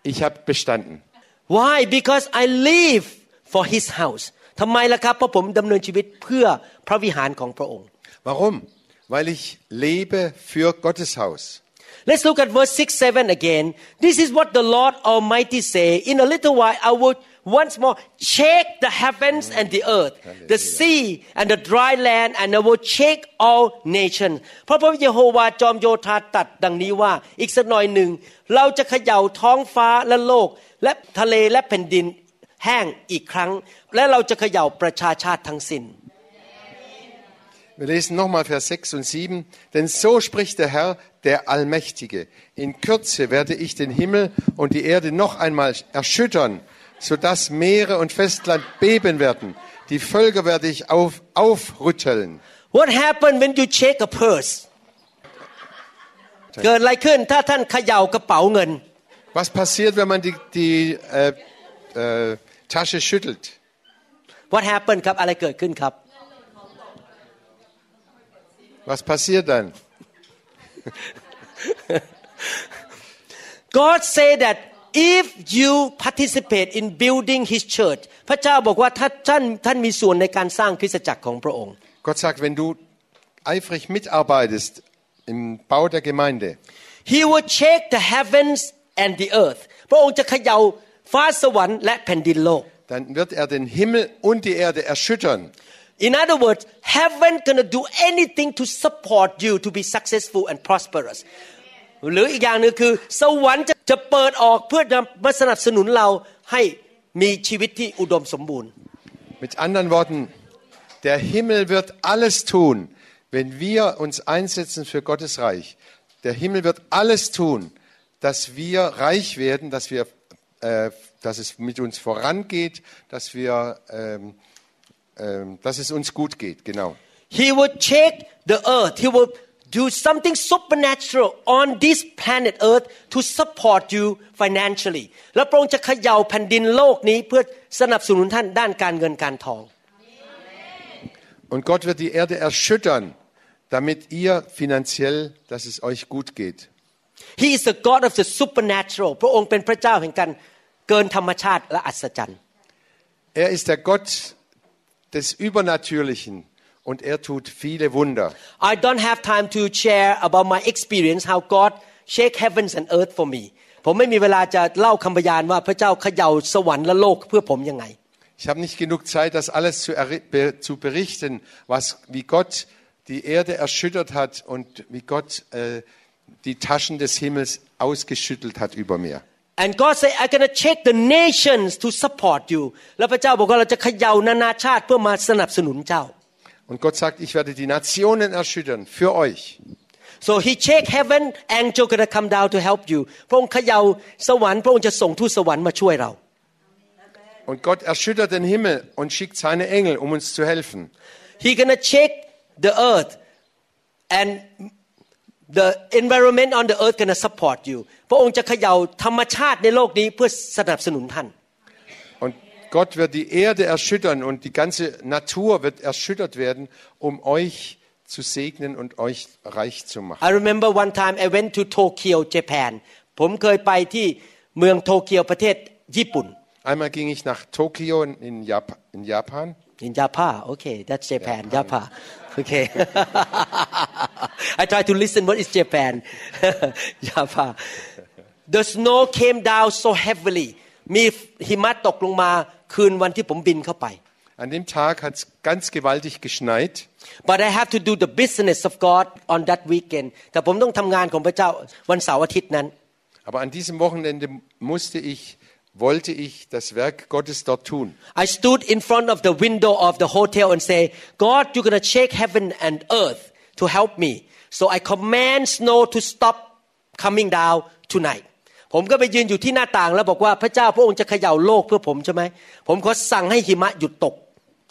Ich habe bestanden. Why because I live for His house ทำไมล่ะครับเพราะผมดำเนินชีวิตเพื่อพระวิหารของพระองค์ Warum? Weil ich lebe für Gottes Haus. Let's look at verse 6 7 again. This is what the Lord Almighty say. In a little while I will once more shake the heavens and the earth, the sea and the dry land, and I will shake all nations. เพราะพระเยโฮวาจอมโยธาตรัดดังนี้ว่า อีกสักหน่อยหนึ่ง เราจะเขย่าท้องฟ้าและโลก และทะเลและแผ่นดินแห้งอีกครั้ง และเราจะเขย่าประชาชาติทั้งสิ้น Wir lesen nochmal Vers 6 und 7. Denn so spricht der Herr, der Allmächtige. In Kürze werde ich den Himmel und die Erde noch einmal erschüttern, sodass Meere und Festland beben werden. Die Völker werde ich auf, aufrütteln. What happened when you shake a purse เกิดอะไรขึ้นถ้าท่านเขย่ากระเป๋าเงิน Was passiert, wenn man die, die äh, äh, Tasche schüttelt? What happened ครับอะไรเกิดขึ้นครับ Was passiert dann? [laughs] God say that if you participate in building His church พระเจ้าบอกว่าถ้าท่านท่านมีส่วนในการสร้างคริสตจักรของพระองค์ Gott sagt, wenn du eifrig mitarbeitest im Bau der Gemeinde, He will shake the heavens and the earth พระองค์จะเขย่าฟ้าสวรรค์และแผ่นดินโลก dann wird er den Himmel und die Erde erschüttern. In other words heaven gonna do anything to support you to be successful and prosperous หรืออีกอย่างหนึงคือ สวรรค์จะจะเปิดออกเพื่อมาสนับสนุนเราให้มีชีวิตที่อุดมสมบูรณ์ Mit anderen Worten, der Himmel wird alles tun, wenn wir uns einsetzen für Gottes Reich. Der Himmel wird alles tun, dass wir reich werden, dass, wir, äh, dass es mit uns vorangeht, dass, wir, ähm, ähm, dass es uns gut geht. Genau. He will shake the earth. He will do something supernatural on this planet earth to support you financially แล้วพระองค์จะเขย่าแผ่นดินโลกนี้เพื่อสนับสนุนท่านด้านการเงินการทอง Und Gott wird die Erde erschüttern, damit ihr finanziell, dass es euch gut geht. He is the God of the supernatural พระองค์เป็นพระเจ้าแห่งการเกินธรรมชาติและอัศจรรย์ Er ist der Gott des Übernatürlichen und er tut viele Wunder. I don't have time to share about my experience how God shake heavens and earth for me ผมไม่มีเวลาจะเล่าคำพยานว่าพระเจ้าเขย่าสวรรค์และโลกเพื่อผมยังไง Ich habe nicht genug Zeit, das alles zu, erri- be- zu berichten, was, wie Gott die Erde erschüttert hat und wie Gott äh, die Taschen des Himmels ausgeschüttelt hat über mir. And God say I'm gonna check the nations to support you แล้วพระเจ้าบอกว่าเราจะเขย่านานาชาติเพื่อมาสนับสนุนเจ้า Und Gott sagt, ich werde die Nationen erschüttern für euch. so he check heaven angel gonna come down to help you พระองค์เขย่าสวรรค์พระองค์จะส่งทูตสวรรค์มาช่วยเรา Und Gott erschüttert den Himmel und schickt seine Engel, um uns zu helfen. he gonna check the earth and the environment on the earth gonna support you พระองค์จะเขย่าธรรมชาติในโลกนี้เพื่อสนับสนุนท่าน Und Gott wird die Erde erschüttern und die ganze Natur wird erschüttert werden, um euch zu segnen und euch reich zu machen. I remember one time I went to Tokyo Japan ผมเคยไปที่เมืองโตเกียวประเทศญี่ปุ่น Einmal ging ich nach Tokio in Jap in Japan. In Japan, okay, that's Japan, Japan. Okay. [laughs] I try to listen what is Japan. [laughs] Japan. The snow came down so heavily. มีหิมะตกลงมา คืนวันที่ผมบินเข้าไป An dem Tag hat es ganz gewaltig geschneit. but I have to do the business of God on that weekend แต่ผมต้องทำงานของพระเจ้าวันเสาร์อาทิตย์นั้น Aber an diesem Wochenende musste ich, wollte ich das Werk Gottes dort tun. I stood in front of the window of the hotel and say, God, you're going to shake heaven and earth to help me. So I command snow to stop coming down tonight. ผมก็ไปยืนอยู่ที่หน้าต่างแล้วบอกว่าพระเจ้าพระองค์จะเขย่าโลกเพื่อผมใช่ไหม ผมขอสั่งให้หิมะหยุดตก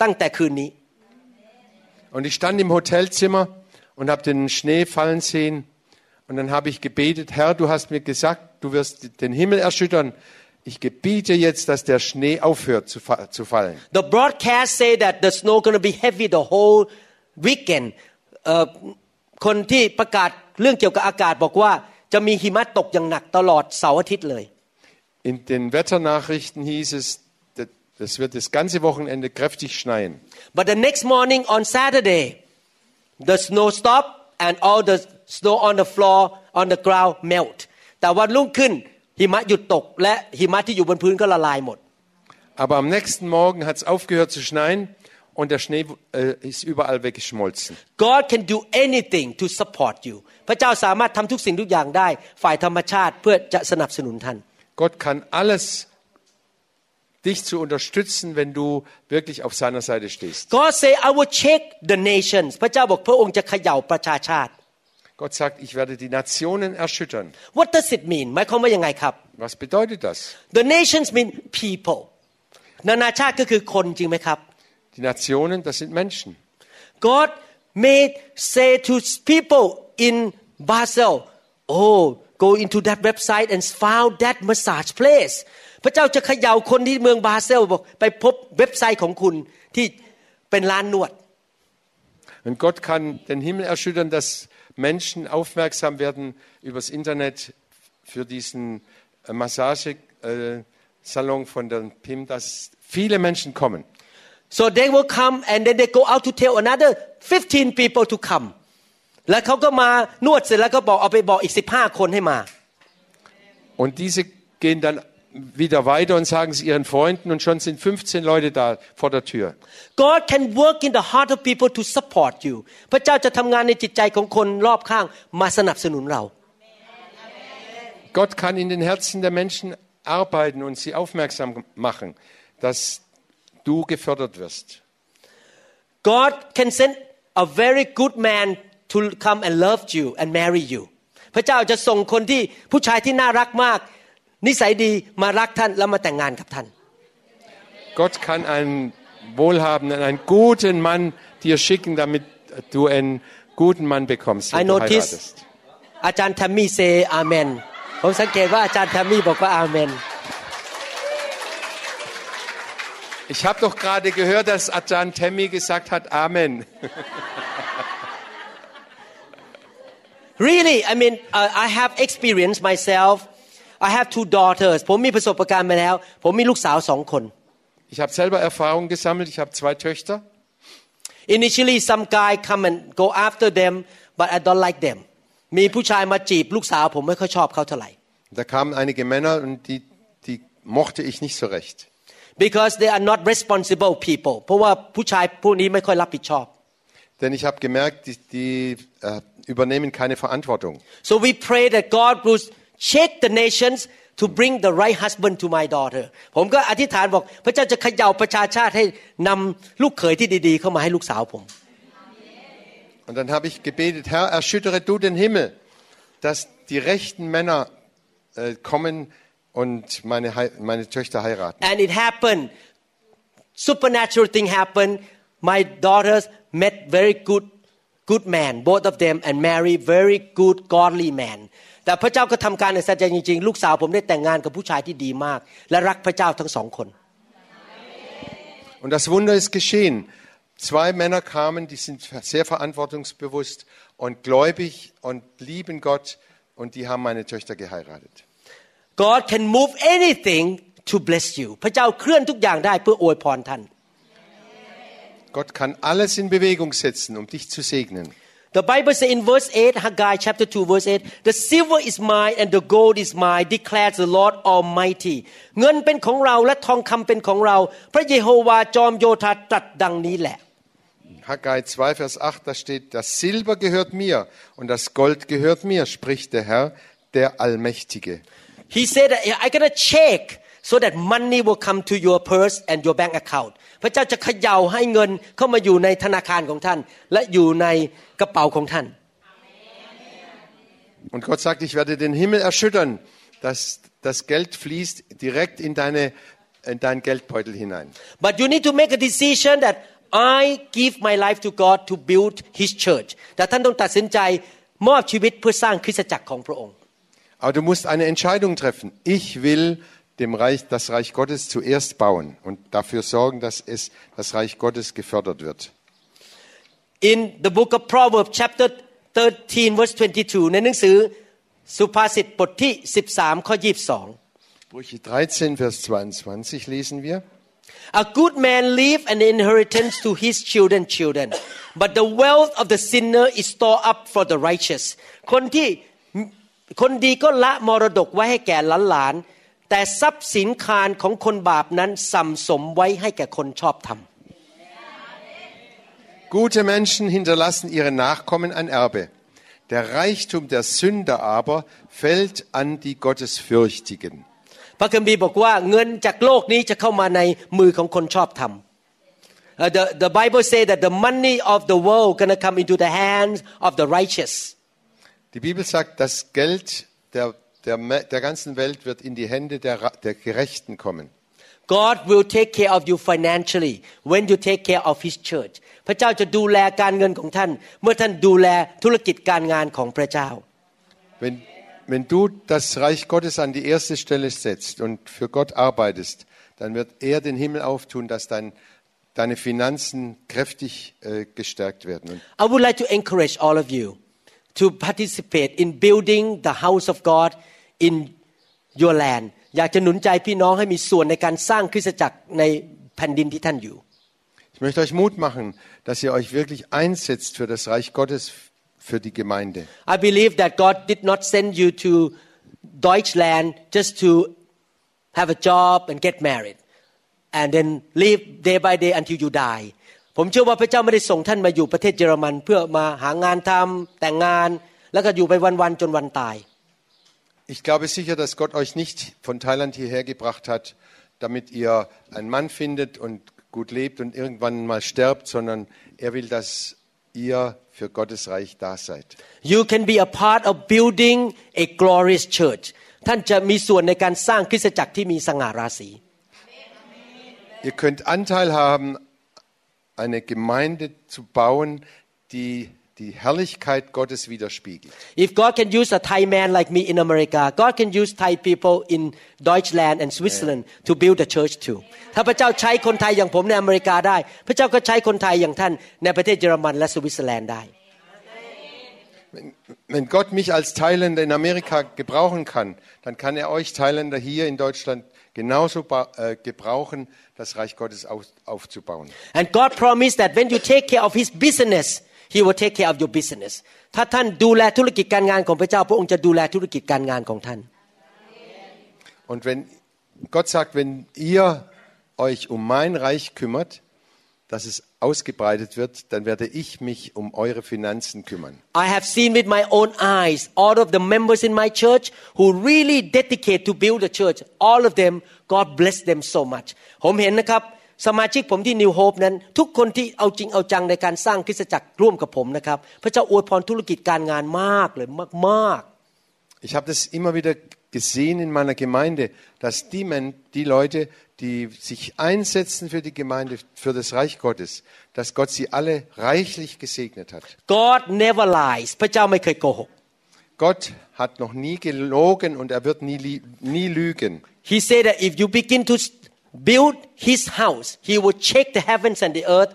ตั้งแต่คืนนี้ Und ich stand im Hotelzimmer und habe den Schnee fallen sehen. Und dann habe ich gebetet, Herr, du hast mir gesagt, du wirst den Himmel erschüttern. Ich gebiete jetzt, dass der Schnee aufhört zu, fa zu fallen. The broadcast say that the snow going to be heavy the whole weekend เอ่อคนที่ประกาศเรื่องเกี่ยวกับอากาศบอกว่า จะมีหิมะตกอย่างหนักตลอดเสาร์อาทิตย์เลย In den Wetternachrichten hieß es, das wird das ganze Wochenende kräftig schneien. But the next morning on Saturday, the snow stop and all the snow on the floor on the ground melt. แต่วันรุ่งขึ้นหิมะหยุดตก และหิมะที่อยู่บนพื้นก็ละลายหมด Aber am nächsten Morgen hat es aufgehört zu schneien und der Schnee äh, ist überall weggeschmolzen. God can do anything to support you พระเจ้าสามารถทำทุกสิ่งทุกอย่างได้ ฝ่ายธรรมชาติเพื่อจะสนับสนุนท่าน Gott kann alles dich zu unterstützen, wenn du wirklich auf seiner Seite stehst. God say I will check the nations พระเจ้าบอกพระองค์จะเขย่าประชาชาติ Gott sagt, ich werde die Nationen erschüttern. What does it mean หมายความว่ายังไงครับ Was bedeutet das? The nations mean people นานาชาติก็คือคนจริงไหมครับ Die Nationen, das sind Menschen. God may say to people in Basel, oh, go into that website and found that massage place. พระเจ้าจะเขย่าคนที่เมืองบาเซลบอกไปพบเว็บไซต์ของคุณที่เป็นร้านนวด Und Gott kann den Himmel erschüttern, dass Menschen aufmerksam werden übers Internet für diesen äh, Massagesalon von der PIM, dass viele Menschen kommen. so they will come and then they go out to tell another 15 people to come แล้วเขาก็มานวดเสร็จแล้วก็บอกเอาไปบอกอีก 15 คนให้มา Und diese gehen dann wieder weiter und sagen es ihren Freunden und schon sind 15 Leute da vor der Tür. God can work in the heart of people to support you พระเจ้าจะทำงานในจิตใจของคนรอบข้างมาสนับสนุนเรา Gott kann in den Herzen der Menschen arbeiten und sie aufmerksam machen, dass du gefördert wirst. God can send a very good man to come and love you and marry you พระเจ้าจะส่งคนที่ผู้ชายที่น่ารักมาก นิสัยดีมารักท่านแล้วมาแต่งงานกับท่าน Gott kann einen wohlhabenden, einen guten Mann dir schicken, damit du einen guten Mann bekommst, I wenn du notice heiratest. อาจารย์แทมมี่เซอาเมนผมสังเกตว่าอาจารย์แทมมี่บอกว่าอ Ich habe doch gerade gehört, dass Ajahn Temmi gesagt hat, Amen. really I mean uh, I have experienced myself I have two daughters ผมมีประสบการณ์มาแล้ว ผมมีลูกสาวสองคน Ich habe selber Erfahrung gesammelt. Ich habe zwei Töchter. initially some guy come and go after them but I don't like them มีผู้ชายมาจีบลูกสาวผมไม่ค่อยชอบเขาเท่าไหร่ Da kamen einige Männer und die, die mochte ich nicht so recht. because they are not responsible people เพราะว่าผู้ชายพวกนี้ไม่ค่อยรับผิดชอบ Denn ich habe gemerkt, die, die äh, übernehmen keine Verantwortung. so we pray that God will shake the nations to bring the right husband to my daughter ผมก็อธิษฐานบอก พระเจ้าจะเขย่าประชาชาติให้นำลูกเขยที่ดีๆ เข้ามาให้ลูกสาวผม Und dann habe ich gebetet, Herr, erschüttere du den Himmel, dass die rechten Männer äh, kommen und meine, Hei- meine Töchter heiraten. and it happened supernatural thing happened my daughters met very good good man both of them and marry very good godly man แต่พระเจ้าก็ทำการในสัจจจริงๆ ลูกสาวผมได้แต่งงานกับผู้ชายที่ดีมาก และรักพระเจ้าทั้งสองคน Und das Wunder ist geschehen. Zwei Männer kamen, die sind sehr verantwortungsbewusst und gläubig und lieben Gott und die haben meine Töchter geheiratet. God can move anything to bless you พระเจ้าเคลื่อนทุกอย่างได้เพื่ออวยพรท่าน Gott kann alles in Bewegung setzen, um dich zu segnen. The Bible says in verse 8, Haggai chapter 2, verse 8, the silver is mine and the gold is mine, declares the Lord Almighty. เงินเป็นของเราและทองคำเป็นของเรา พระเยโฮวาจอมโยธาตรัสดังนี้แหละ Haggai 2, Vers 8, da steht, das Silber gehört mir und das Gold gehört mir, spricht der Herr, der Allmächtige. He said that I gonna check so that money will come to your purse and your bank account พระเจ้าจะเขย่าให้เงินเข้ามาอยู่ในธนาคารของท่าน และอยู่ในกระเป๋าของท่าน Und Gott sagt, ich werde den Himmel erschüttern, dass das Geld fließt direkt in, deine, in deinen Geldbeutel hinein. but you need to make a decision that I give my life to God to build His church แต่ท่านต้องตัดสินใจมอบชีวิตเพื่อสร้างคริสตจักรของพระองค์ Aber du musst eine Entscheidung treffen. Ich will dem Reich, das Reich Gottes zuerst bauen und dafür sorgen, dass es, das Reich Gottes gefördert wird. in the book of Proverbs chapter 13 verse 22 ในหนังสือสุภาษิตบทที่ 13 ข้อ 22 Sprüche 13, Vers 22 lesen wir. A good man leave an inheritance to his children children but the wealth of the sinner is stored up for the righteous คนที่ คนดีก็ละมรดกไว้ให้แก่หลานๆแต่ทรัพย์สินคารของคนบาปนั้นสัมสมไว้ให้แก่คนชอบธรรม Gute Menschen hinterlassen ihren Nachkommen ein Erbe. Der Reichtum der Sünder aber fällt an die Gottesfürchtigen. พระคัมภีร์บอกว่าเงินจากโลกนี้จะเข้ามาในมือของคนชอบธรรม Uh, the, the Bible say that the money of the world gonna come into the hands of the righteous. Die Bibel sagt, das Geld der, der, Me- der ganzen Welt wird in die Hände der, Ra- der Gerechten kommen. God will take care of you financially when you take care of His church พระเจ้าจะดูแลการเงินของท่าน เมื่อท่านดูแลธุรกิจการงานของพระเจ้า Wenn, wenn du das Reich Gottes an die erste Stelle setzt und für Gott arbeitest, dann wird er den Himmel auftun, dass dein, deine Finanzen kräftig äh, gestärkt werden. Und I would like to encourage all of you to participate in building the house of God in your land อยากจะหนุนใจพี่น้องให้มีส่วนในการสร้างคริสตจักรในแผ่นดินที่ท่านอยู่ ich möchte euch Mut machen, dass ihr euch wirklich einsetzt für das Reich Gottes, für die Gemeinde. I believe that God did not send you to Deutschland just to have a job and get married and then live day by day until you die ผมเชื่อว่าพระเจ้าไม่ได้ส่งท่านมาอยู่ประเทศเยอรมัน เพื่อมาหางานทำแต่งงาน แล้วก็อยู่ไปวันๆจนวันตาย Ich glaube sicher, dass Gott euch nicht von Thailand hierher gebracht hat, damit ihr einen Mann findet und gut lebt und irgendwann mal sterbt, sondern er will, dass ihr für Gottes Reich da seid. You can be a part of building a glorious church ท่านจะมีส่วนในการสร้างคริสตจักรที่มีสง่าราศี Ihr könnt Anteil haben, eine Gemeinde zu bauen, die die Herrlichkeit Gottes widerspiegelt. If God can use a Thai man like me in America, God can use Thai people in Deutschland and Switzerland to build a church too. ถ้าพระเจ้าใช้คนไทยอย่างผมในอเมริกาได้ พระเจ้าก็ใช้คนไทยอย่างท่านในประเทศเยอรมันและสวิตเซอร์แลนด์ได้ Wenn Gott mich als Thailänder in Amerika gebrauchen kann, dann kann er euch Thailänder hier in Deutschland genauso ba- äh, gebrauchen, das Reich Gottes auf, aufzubauen. And God promised that when you take care of His business He will take care of your business ถ้าท่านดูแลธุรกิจการงานของพระเจ้า พระองค์จะดูแลธุรกิจการงานของท่าน Und wenn Gott sagt, wenn ihr euch um mein Reich kümmert, dass es ausgebreitet wird, dann werde ich mich um eure Finanzen kümmern. I have seen with my own eyes all of the members in my church who really dedicate to build the church. All of them, God bless them so much. ผมเห็นนะครับ สมาชิกผมที่ New Hope นั้น ทุกคนที่เอาจริงเอาจังในการสร้างคริสตจักรร่วมกับผมนะครับ พระเจ้าอวยพรธุรกิจการงานมากเลยมาก Ich habe das immer wieder gesehen in meiner Gemeinde, dass die, Men die Leute, die sich einsetzen für die Gemeinde, für das Reich Gottes, dass Gott sie alle reichlich gesegnet hat. ๆ God never lies พระเจ้าไม่เคยโกหก Gott hat noch nie gelogen und er wird nie, lie- nie lügen. He said that if you begin to build His house He will check the heavens and the earth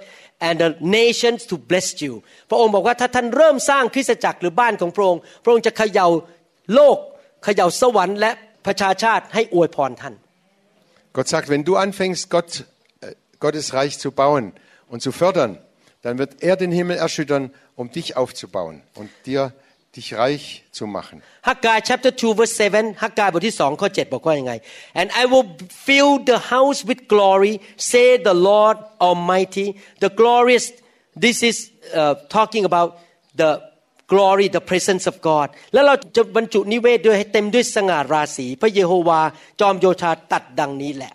and the nations to bless you พระองค์บอกว่าถ้าท่านเริ่มสร้างคริสตจักรหรือบ้านของพระองค์ พระองค์จะเขย่าโลก เขย่าสวรรค์และประชาชาติให้อวยพรท่าน Gott sagt, wenn du anfängst, Gott, äh, Gottes Reich zu bauen und zu fördern, dann wird er den Himmel erschüttern, um dich aufzubauen und dir dich reich zu machen. ฮักกาย chapter 2 verse 7ฮักกายบทที่2ข้อ7บอกว่ายังไง and I will fill the house with glory say the Lord Almighty the glorious this is uh, talking about the glory the presence of God แล้วเราจะบรรจุนิเวศด้วยให้เต็มด้วยสง่าราศีพระเยโฮวาจอมโยธาตัดดังนี้แหละ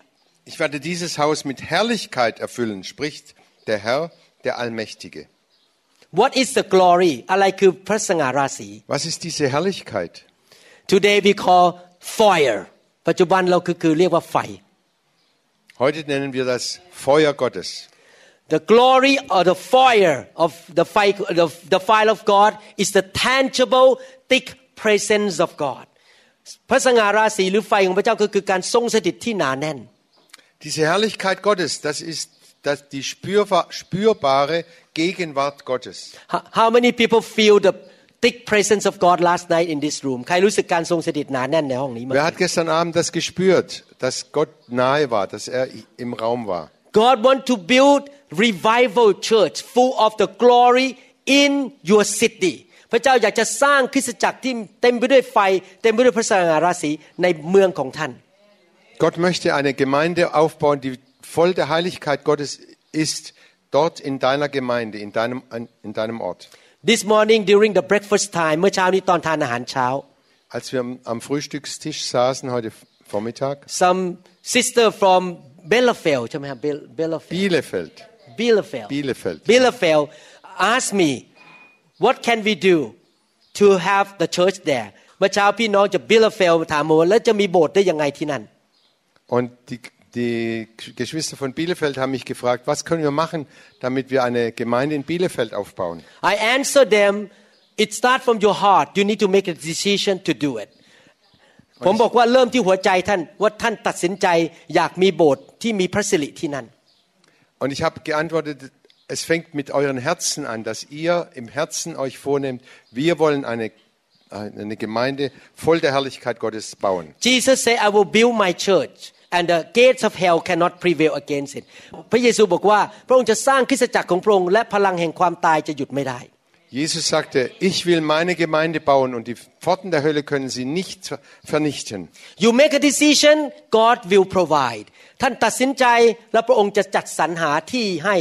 Ich werde dieses Haus mit Herrlichkeit erfüllen, spricht der Herr, der Allmächtige. What is the glory อะไรคือพระสง่าราศี Was ist diese Herrlichkeit? Today we call fire ปัจจุบันเราคือคือเรียกว่าไฟ Heute nennen wir das Feuer Gottes. The glory or the fire of the fire, the, the fire of God is the tangible, thick presence of God. พระสง่าราศีหรือไฟของพระเจ้าก็คือการทรงสถิตที่หนาแน่น Diese Herrlichkeit Gottes, das ist das, die spürbar, spürbare Gegenwart Gottes. How- How many people feel the thick presence of God last night in this room ใครรู้สึกการทรงสถิตหนาแน่นในห้องนี้มั้าง Wer hat gestern Abend das gespürt, dass Gott nahe war, dass er im Raum war? God want to build revival church full of the glory in your city พระเจ้าอยากจะสร้างคริสตจักรที่เต็มไปด้วยไฟ เต็มไปด้วยพระสง่าราศีในเมืองของท่าน Gott möchte eine Gemeinde aufbauen, die voll der Heiligkeit Gottes ist, dort in deiner Gemeinde, in deinem, in deinem Ort. This morning during the breakfast time เมื่อเช้านี้ตอนทานอาหารเช้า Als wir am- am Frühstückstisch saßen heute Vormittag, some sister from Bielefeld ใช่ไหมครับ Biel- Bielefeld Bielefeld, Bielefeld Bielefeld. Bielefeld asked me what can we do to have the church there เมื่อเช้าพี่น้องจาก Bielefeld ถามมาว่าแล้วจะมีโบสถ์ได้ยังไงที่นั่น Und die, die Geschwister von Bielefeld haben mich gefragt, was können wir machen, damit wir eine Gemeinde in Bielefeld aufbauen? I answer them it start from your heart you need to make a decision to do it ผมบอกว่าเริ่มที่หัวใจท่านว่าท่านตัดสินใจอยากมีโบสถ์ที่มีพระสิริที่นั่น Und ich habe geantwortet, es fängt mit euren Herzen an, dass ihr im Herzen euch vornehmt, wir wollen eine, eine Gemeinde voll der Herrlichkeit Gottes bauen. Jesus said I will build my church and the gates of hell cannot prevail against it พระเยซูบอกว่าพระองค์จะสร้างคริสตจักรของพระองค์และพลังแห่งความตายจะหยุดไม่ได้ Jesus sagte, ich will meine Gemeinde bauen und die Pforten der Hölle können sie nicht vernichten. You make a decision God will provide ท่านตัดสินใจแล้วพระองค์จะจัดสรรหาที่ให้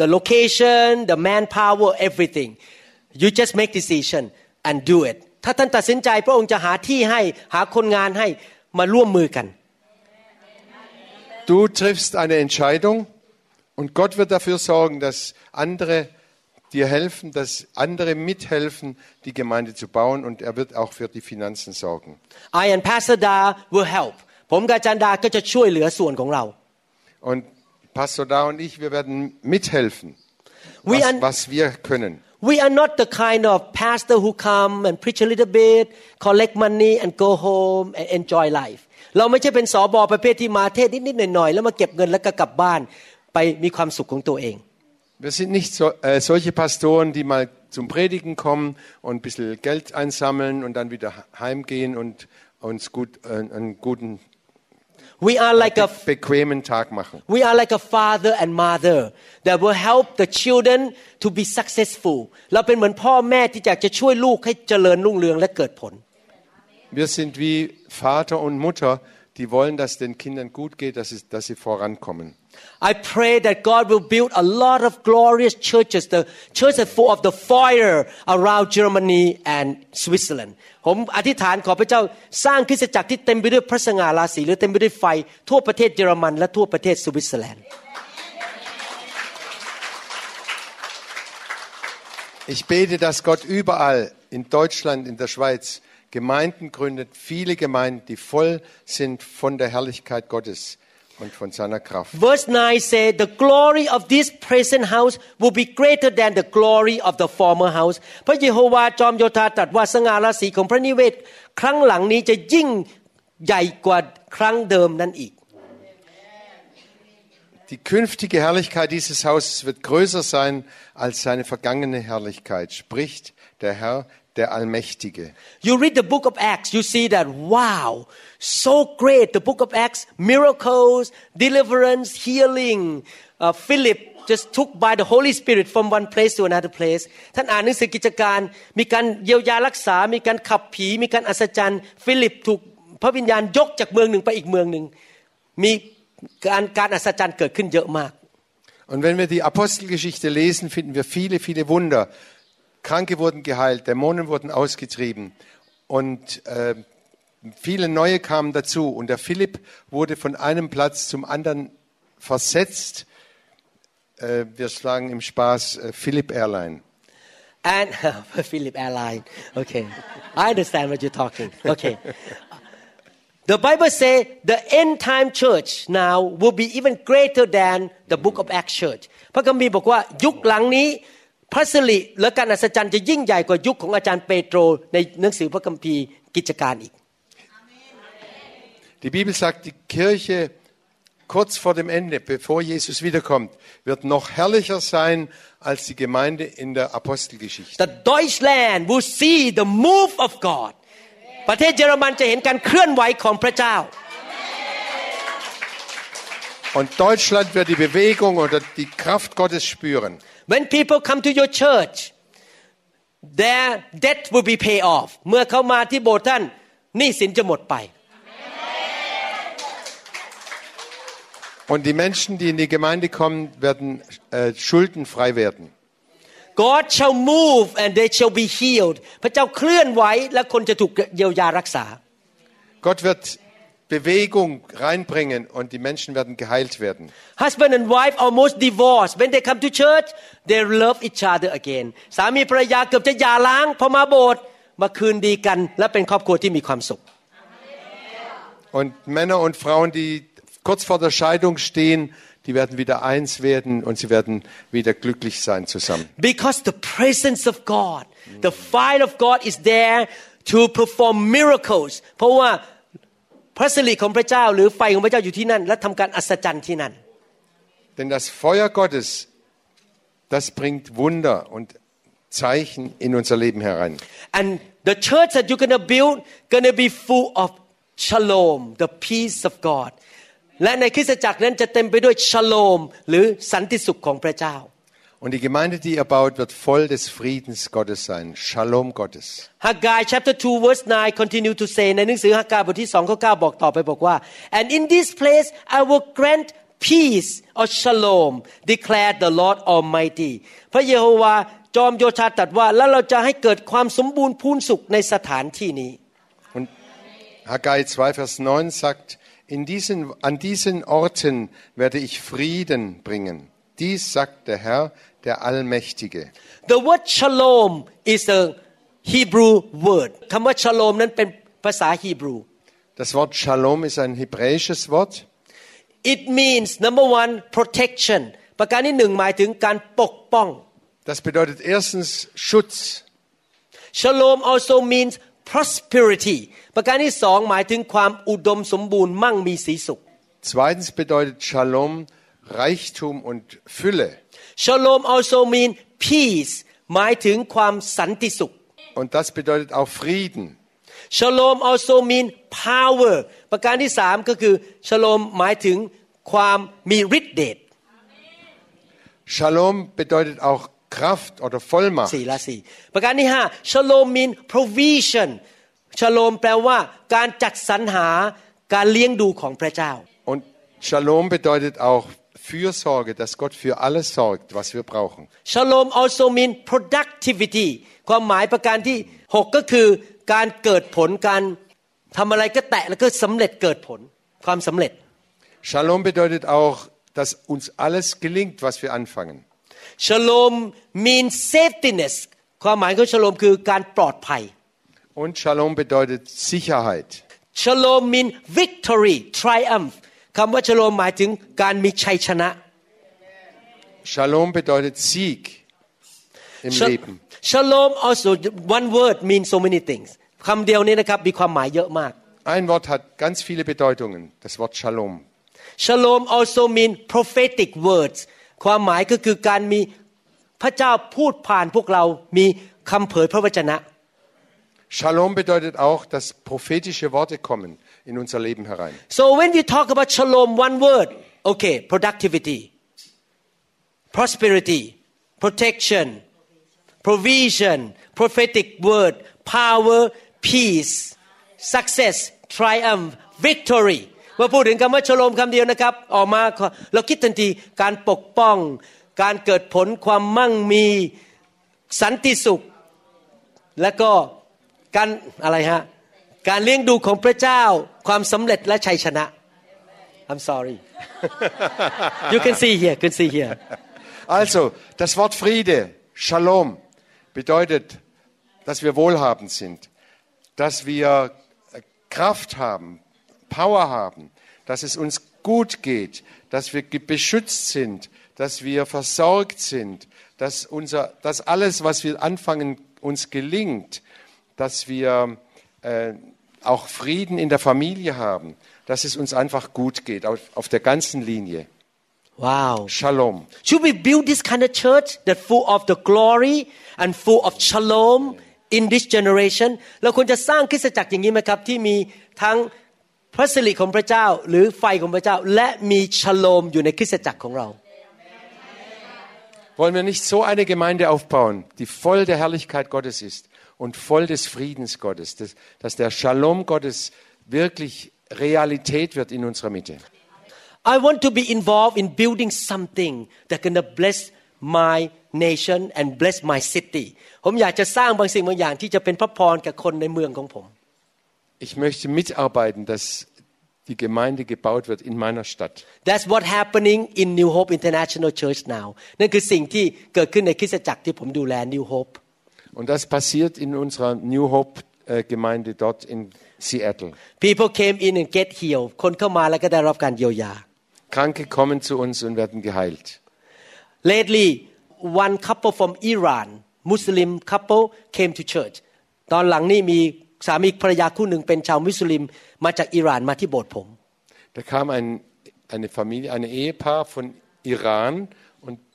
the location the manpower everything you just make decision and do it ถ้าท่านตัดสินใจพระองค์จะหาที่ให้หาคนงานให้มาร่วมมือกัน Du triffst eine Entscheidung und Gott wird dafür sorgen, dass andere dir helfen, dass andere mithelfen, die Gemeinde zu bauen und er wird auch für die Finanzen sorgen. I and Pastor Da will help ผมกับอาจารย์ดาก็จะช่วยเหลือส่วนของเรา Und Pastor Da und ich, wir werden mithelfen, We was, are- was wir können. We are not the kind of pastor who come and preach a little bit, collect money and go home and enjoy life. เราไม่ใช่เป็นสอบอประเภทที่มาเทศนิดๆหน่อยๆแล้วมาเก็บเงินแล้วก็กลับบ้านไปมีความสุขของตัวเอง Wir sind nicht so, äh, solche Pastoren, die mal zum Predigen kommen und ein bisschen Geld einsammeln und dann wieder heimgehen und uns gut, äh, einen guten, We are like a bequemen Tag machen. we are like a father and mother that will help the children to be successful เราเป็นเหมือนพ่อแม่ที่อยากจะช่วยลูกให้เจริญรุ่งเรืองและเกิดผล Wir sind wie Vater und Mutter, die wollen, dass den Kindern gut geht, dass, es, dass sie vorankommen. I pray that God will build a lot of glorious churches, the churches full of the fire around Germany and Switzerland. ผมอธิษฐานขอพระเจ้าสร้างคริสตจักรที่เต็มไปด้วยพระสง่าราศีหรือเต็มไปด้วยไฟ ทั่วประเทศเยอรมันและทั่วประเทศสวิตเซอร์แลนด์ Ich bete, dass Gott überall in Deutschland, in der Schweiz Gemeinden gründet, viele Gemeinden, die voll sind von der Herrlichkeit Gottes und von seiner Kraft. Verse 9 say the glory of this present house will be greater than the glory of the former house พระเยโฮวาจอมโยธาตรัสว่าสง่าราศีของพระนิเวศ ครั้งหลังนี้จะยิ่งใหญ่กว่าครั้งเดิมนั่นอีก die künftige Herrlichkeit dieses Hauses wird größer sein als seine vergangene Herrlichkeit, spricht der Herr, der Allmächtige. You read the book of Acts, you see that, wow, so great. The book of Acts, miracles, deliverance, healing. Uh, Philip just took by the Holy Spirit from one place to another place ท่านอ่านหนังสือกิจการ มีการเยียวยารักษา มีการขับผี มีการอัศจรรย์ ฟิลิปถูกพระวิญญาณยกจากเมืองหนึ่งไปอีกเมืองหนึ่ง มีการการอัศจรรย์เกิดขึ้นเยอะมาก Und wenn wir die Apostelgeschichte lesen, finden wir viele, viele Wunder. Kranke wurden geheilt, Dämonen wurden ausgetrieben und äh, viele neue kamen dazu. Und der Philipp wurde von einem Platz zum anderen versetzt. Äh, wir schlagen im Spaß äh, Philipp Airline. And [laughs] Philip Airline. Okay. I understand what you're talking. Okay. The Bible says the end time church now will be even greater than the book of Acts church. พระคัมภีร์บอกว่ายุคหลังนี้ พระสิริและการอัศจรรย์จะยิ่งใหญ่กว่ายุคของอาจารย์เปโตรในหนังสือพระคัมภีร์กิจการอีก Die Bibel sagt, die Kirche kurz vor dem Ende, bevor Jesus wiederkommt, wird noch herrlicher sein als die Gemeinde in der Apostelgeschichte. The Deutschland will see the move of God ประเทศเยอรมันจะเห็นการเคลื่อนไหวของพระเจ้า Und Deutschland wird die Bewegung oder die Kraft Gottes spüren. When people come to your church their debt will be pay off เมื่อเขามาที่โบสถ์ท่านหนี้สินจะหมดไป Und die Menschen, die in die Gemeinde kommen, werden äh, schuldenfrei werden. God shall move and they shall be healed พระเจ้าเคลื่อนไหวและคนจะถูกเยียวยารักษา Gott wird Bewegung reinbringen und die Menschen werden geheilt werden. Husband and wife almost divorced when they come to church they love each other again สามีภรรยาเกือบจะหย่าร้างพอมาโบสถ์มาคืนดีกัน และเป็นครอบครัวที่มีความสุข Und Männer und Frauen, die kurz vor der Scheidung stehen, die werden wieder eins werden und sie werden wieder glücklich sein zusammen. because the presence of God the fire of God is there to perform miracles เพราะว่า พระสิริของพระเจ้าหรือไฟของพระเจ้าอยู่ที่นั่น และทำการอัศจรรย์ที่นั่น Denn das Feuer Gottes, das bringt Wunder und Zeichen in unser Leben herein. and the church that you're gonna build gonna be full of shalom the peace of God และในคริสตจักรนั้นจะเต็มไปด้วย shalom หรือสันติสุขของพระเจ้า Und die Gemeinde, die ihr baut, wird voll des Friedens Gottes sein. Shalom Gottes. Haggai chapter 2 verse 9 continue to say ในหนังสือฮักกายบทที่2ข้อ9บอกต่อไปบอกว่า and in this place I will grant peace or shalom declared the Lord Almighty พระเยโฮวาจอมโยธาตรัสว่า แล้วเราจะให้เกิดความสมบูรณ์พูนสุขในสถานที่นี้ Und Haggai 2, Vers 9 sagt, in diesen, an diesen Orten werde ich Frieden bringen. Dies sagt der Herr, der Allmächtige. The word shalom is a Hebrew word คำว่า shalom นั้นเป็นภาษาฮีบรู Das Wort Shalom ist ein hebräisches Wort. it means number one protection ประการที่หนึ่งหมายถึงการปกป้อง Das bedeutet erstens Schutz. Shalom also means prosperity ประการที่สองหมายถึงความอุดมสมบูรณ์มั่งมีสีสุข Zweitens bedeutet Shalom Reichtum und Fülle. Shalom also mean peace หมายถึงความสันติสุข Und das bedeutet auch Frieden. Shalom also mean power ประการที่สามก็คือ Shalom หมายถึงความมีฤทธิ์เดช Shalom bedeutet auch Kraft oder Vollmacht. สี่ละสี่ประการที่ห้า Shalom mean provision Shalom แปลว่าการจัดสรรหาการเลี้ยงดูของพระเจ้า Und Shalom bedeutet auch Fürsorge, dass Gott für alles sorgt, was wir brauchen. Shalom also mean productivity ความหมายประการที่หกก็คือการเกิดผลการทำอะไรก็แตะแล้วก็สำเร็จเกิดผล ความสำเร็จ Shalom bedeutet auch, dass uns alles gelingt, was wir anfangen. Shalom means safetyness ความหมายของ Shalom คือการปลอดภัย Und Shalom bedeutet Sicherheit. Shalom mean victory triumph คำว่า Shalom หมายถึงการมีชัยชนะ Shalom bedeutet Sieg im Sha- Leben. Shalom also one word means so many things คำเดียวนี้นะครับมีความหมายเยอะมาก Ein Wort hat ganz viele Bedeutungen, das Wort Shalom. Shalom also mean prophetic words ความหมายก็คือการมีพระเจ้าพูดผ่านพวกเรามีคำเผยพระวจนะ Shalom bedeutet auch, dass prophetische Worte kommen in unser Leben herein. So when we talk about shalom, one word, okay, productivity, prosperity, protection, provision, prophetic word, power, peace, success, triumph, victory เมื่อพูดถึงคำว่าชโลมคำเดียวนะครับ ออกมาเราคิดทันทีการปกป้อง การเกิดผลความมั่งมีสันติสุข และก็ การอะไรฮะ การเลี้ยงดูของพระเจ้า ความสำเร็จและชัยชนะ I'm sorry [laughs] you can see here can see here Also, das Wort Friede, Shalom, bedeutet, dass wir wohlhabend sind, dass wir äh, Kraft haben, Power haben, dass es uns gut geht, dass wir ge- beschützt sind, dass wir versorgt sind, dass, unser, dass alles, was wir anfangen, uns gelingt, dass wir äh, auch Frieden in der Familie haben, dass es uns einfach gut geht, auf, auf der ganzen Linie. wow Shalom. Should we build this kind of church that full of the glory and full of shalom in this generation เราควรจะสร้างคริสตจักรอย่างนี้ไหมครับ ที่มีทั้งพระสิริของพระเจ้า หรือไฟของพระเจ้า และมีชโลมอยู่ในคริสตจักรของเรา Wollen wir nicht so eine Gemeinde aufbauen, die voll der Herrlichkeit Gottes ist und voll des Friedens Gottes, dass, dass der Shalom Gottes wirklich Realität wird in unserer Mitte. I want to be involved in building something that gonna bless my nation and bless my city ผมอยากจะสร้างบางสิ่งบางอย่างที่จะเป็นพระพรกับคนในเมืองของผม Ich möchte mitarbeiten, dass die Gemeinde gebaut wird in meiner Stadt. That's what happening in New Hope International Church now นั่นคือสิ่งที่เกิดขึ้นในคริสตจักรที่ผมดูแล New Hope Und das passiert in unserer New Hope äh, Gemeinde dort in Seattle. People came in and get healed คนเข้ามาแล้วก็ได้รับการเยียวยา Kranke kommen zu uns und werden geheilt. Lately one couple from Iran Muslim couple came to church ตอนหลังนี่มีสามีภรรยาคู่หนึ่งเป็นชาวมุสลิมมาจากอิหร่านมาที่โบสถ์ผม Da kam ein, eine Familie, ein Ehepaar von Iran und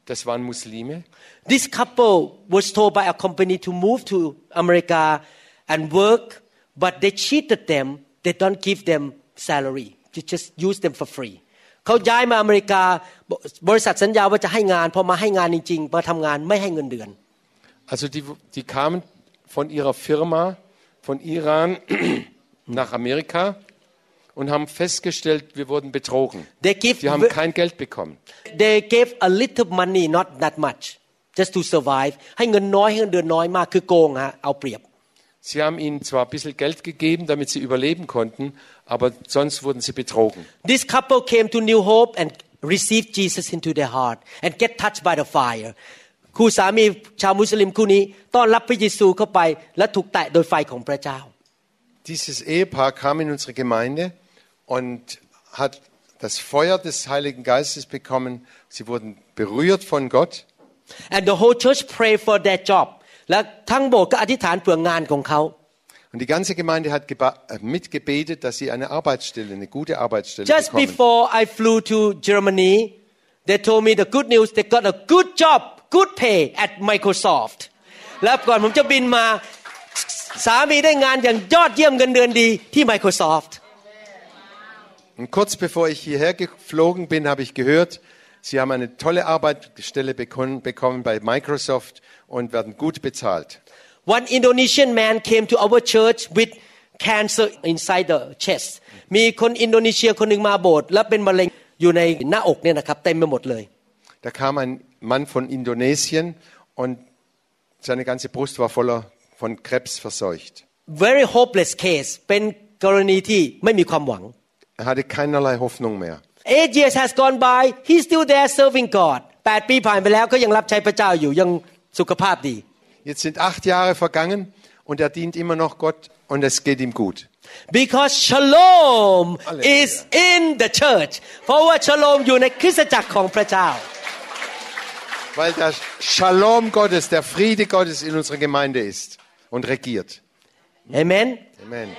das waren Muslime. This couple was told by a company to move to America and work but they cheated them they don't give them salary they just use them for free เขาย้ายมาอเมริกาบริษัทสัญญาว่าจะให้งานพอมาให้งานจริงๆมาทำงานไม่ให้เงินเดือน Also die, die kamen von ihrer Firma, von Iran [clears throat] nach Amerika und haben festgestellt, wir wurden betrogen. They give Die haben kein Geld bekommen. they gave a little money not that much just to survive ให้เงินน้อยให้เงินเดือนน้อยมากคือโกงฮะเอาเปรียบ Sie haben ihnen zwar ein bisschen Geld gegeben, damit sie überleben konnten, aber sonst wurden sie betrogen. This couple came to New Hope and received Jesus into their heart and get touched by the fire คู่สามีชาวมุสลิมคู่นี้ต้อนรับพระเยซูเข้าไป และถูกแตะโดยไฟของพระเจ้า Dieses Ehepaar kam in unsere Gemeinde und hat das Feuer des Heiligen Geistes bekommen. Sie wurden berührt von Gott. and the whole church pray for their job และทั้งโบสถ์ก็อธิษฐานเผื่องานของเขา Und die ganze Gemeinde hat geba- äh, mitgebetet, dass sie eine Arbeitsstelle, eine gute Arbeitsstelle just bekommen. before I flew to Germany they told me the good news they got a good job good pay at Microsoft แล้วก่อนผมจะบินมาสามีได้งานอย่างยอดเยี่ยมเงินเดือนดีที่ Microsoft Und kurz bevor ich hierher geflogen bin, habe ich gehört, Sie haben eine tolle Arbeitsstelle bekon- bekommen bei Microsoft und werden gut bezahlt. One Indonesian man came to our church with cancer inside the chest มีคนอินโดนีเซียคนหนึ่งมาโบสถ์แล้วเป็นมะเร็งอยู่ในหน้าอกเนี่ยนะครับเต็มไปหมดเลย Da kam ein Mann von Indonesien und seine ganze Brust war voller von Krebs verseucht. very hopeless case เป็นกรณีที่ไม่มีความหวัง Er hatte keinerlei Hoffnung mehr. eight years has gone by he's still there serving God แปดปีผ่านไปแล้วก็ยังรับใช้พระเจ้าอยู่ยังสุขภาพดี Jetzt sind acht Jahre vergangen und er dient immer noch Gott und es geht ihm gut. because shalom Hallelujah. is in the church เพราะว่า shalom อยู่ในคริสตจักรของพระเจ้า Weil der Shalom Gottes, der Friede Gottes in unserer Gemeinde ist und regiert. Amen Amen.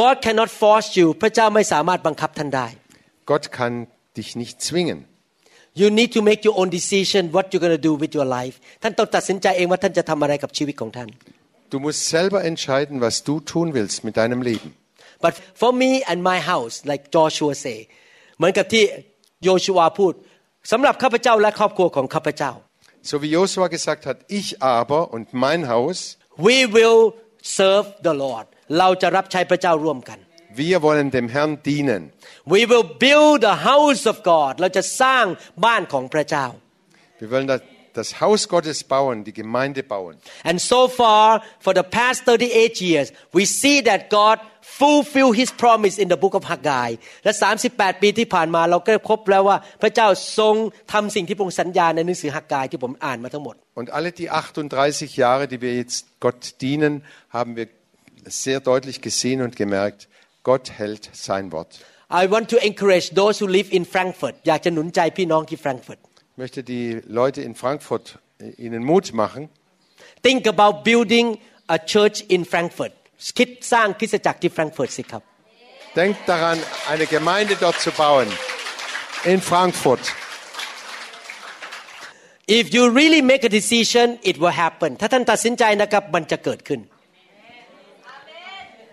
God cannot force you พระเจ้าไม่สามารถบังคับท่านได้ Gott kann dich nicht zwingen. You need to make your own decision what you're going to do with your life ท่านต้องตัดสินใจเองว่าท่านจะทำอะไรกับชีวิตของท่าน Du musst selber entscheiden, was du tun willst mit deinem Leben. but for me and my house like Joshua say เหมือนกับที่โยชูวาพูดสำหรับข้าพเจ้าและครอบครัวของข้าพเจ้า So wie Josua gesagt hat, ich aber und mein Haus, we will serve the Lord เราจะรับใช้พระเจ้าร่วมกัน wir wollen dem Herrn dienen. we will build the house of God เราจะสร้างบ้านของพระเจ้า Wir wollen das, das Haus Gottes bauen, die Gemeinde bauen. And so far, for the past 38 years, we see that God fulfill His promise in the book of Haggai และ 38 ปีที่ผ่านมาเราก็พบแล้วว่าพระเจ้าทรงทำสิ่งที่พระองค์สัญญาในหนังสือฮักกายที่ผมอ่านมาทั้งหมด Und alle die 38 Jahre, die wir jetzt Gott dienen, haben wir sehr deutlich gesehen und gemerkt, Gott hält sein Wort. I want to encourage those who live in Frankfurt อยากจะหนุนใจพี่น้องที่ Frankfurt Ich möchte die Leute in Frankfurt äh, ihnen Mut machen. think about building a church in Frankfurt คิดสร้างคริสตจักรที่ Frankfurt สิครับ Denkt daran, eine Gemeinde dort zu bauen. In Frankfurt. if you really make a decision it will happen ถ้าท่านตัดสินใจนะครับมันจะเกิดขึ้น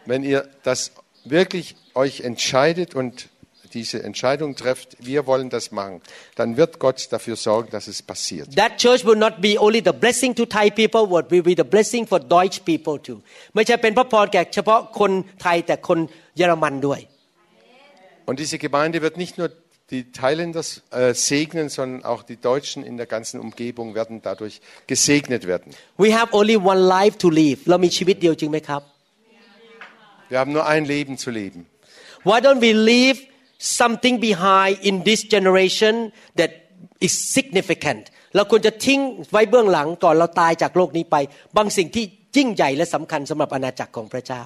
Wenn ihr das wirklich euch entscheidet und diese Entscheidung trefft, wir wollen das machen, dann wird Gott dafür sorgen, dass es passiert. That church will not be only the blessing to Thai people, but will be the blessing for Deutsch people too. ไม่ใช่เป็นพระพรแก่เฉพาะคนไทยแต่คนเยอรมันด้วย Und diese Gemeinde wird nicht nur die Thailänder äh, segnen, sondern auch die Deutschen in der ganzen Umgebung werden dadurch gesegnet werden. We have only one life to live เรามีชีวิตเดียวจริงไหมครับ Wir haben nur ein Leben zu leben. Why don't we leave something behind in this generation that is significant เราควรจะทิ้งไว้เบื้องหลังก่อนเราตายจากโลกนี้ไป บางสิ่งที่ยิ่งใหญ่และสำคัญสำหรับอาณาจักรของพระเจ้า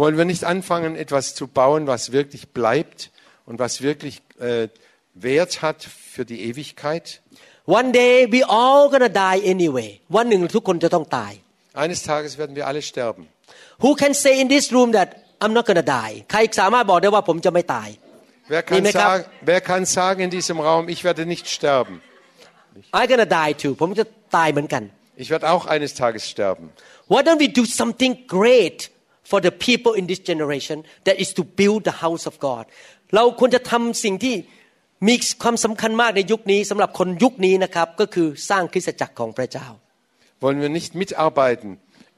Wollen wir nicht anfangen, etwas zu bauen, was wirklich bleibt und was wirklich äh, Wert hat für die Ewigkeit? One day we all gonna die anyway วันหนึ่งทุกคนจะต้องตาย Eines Tages werden wir alle sterben. Who can say in this room that I'm not gonna die ใครสามารถบอกได้ว่าผมจะไม่ตาย Wer kann, Liebe Kap- sagen, wer kann sagen in diesem Raum, ich werde nicht sterben? I'm gonna die too ผมจะตายเหมือนกัน Ich werde auch eines Tages sterben. Why don't we do something great for the people in this generation that is to build the house of God เราควรจะทำสิ่งที่มีความสำคัญมากในยุคนี้สำหรับคนยุคนี้นะครับ ก็คือสร้างคริสตจักรของพระเจ้า Wollen wir nicht mitarbeiten,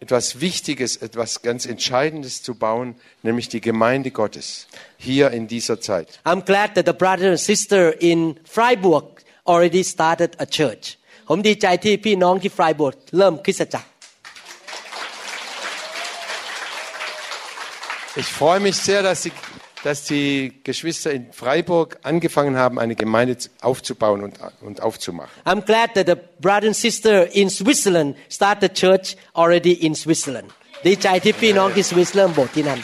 etwas Wichtiges, etwas ganz Entscheidendes zu bauen, nämlich die Gemeinde Gottes hier in dieser Zeit. I'm glad that the brother and sister in Freiburg already started a church ผมดีใจที่พี่น้องที่ฟรายบวร์เริ่มคริสตจักร Ich freue mich sehr, dass die, dass die Geschwister in Freiburg angefangen haben, eine Gemeinde aufzubauen und, und aufzumachen. I'm glad that the brother and sister in Switzerland started church already in Switzerland ดีใจที่พี่น้องที่สวิสเริ่มโบสถ์ที่นั่น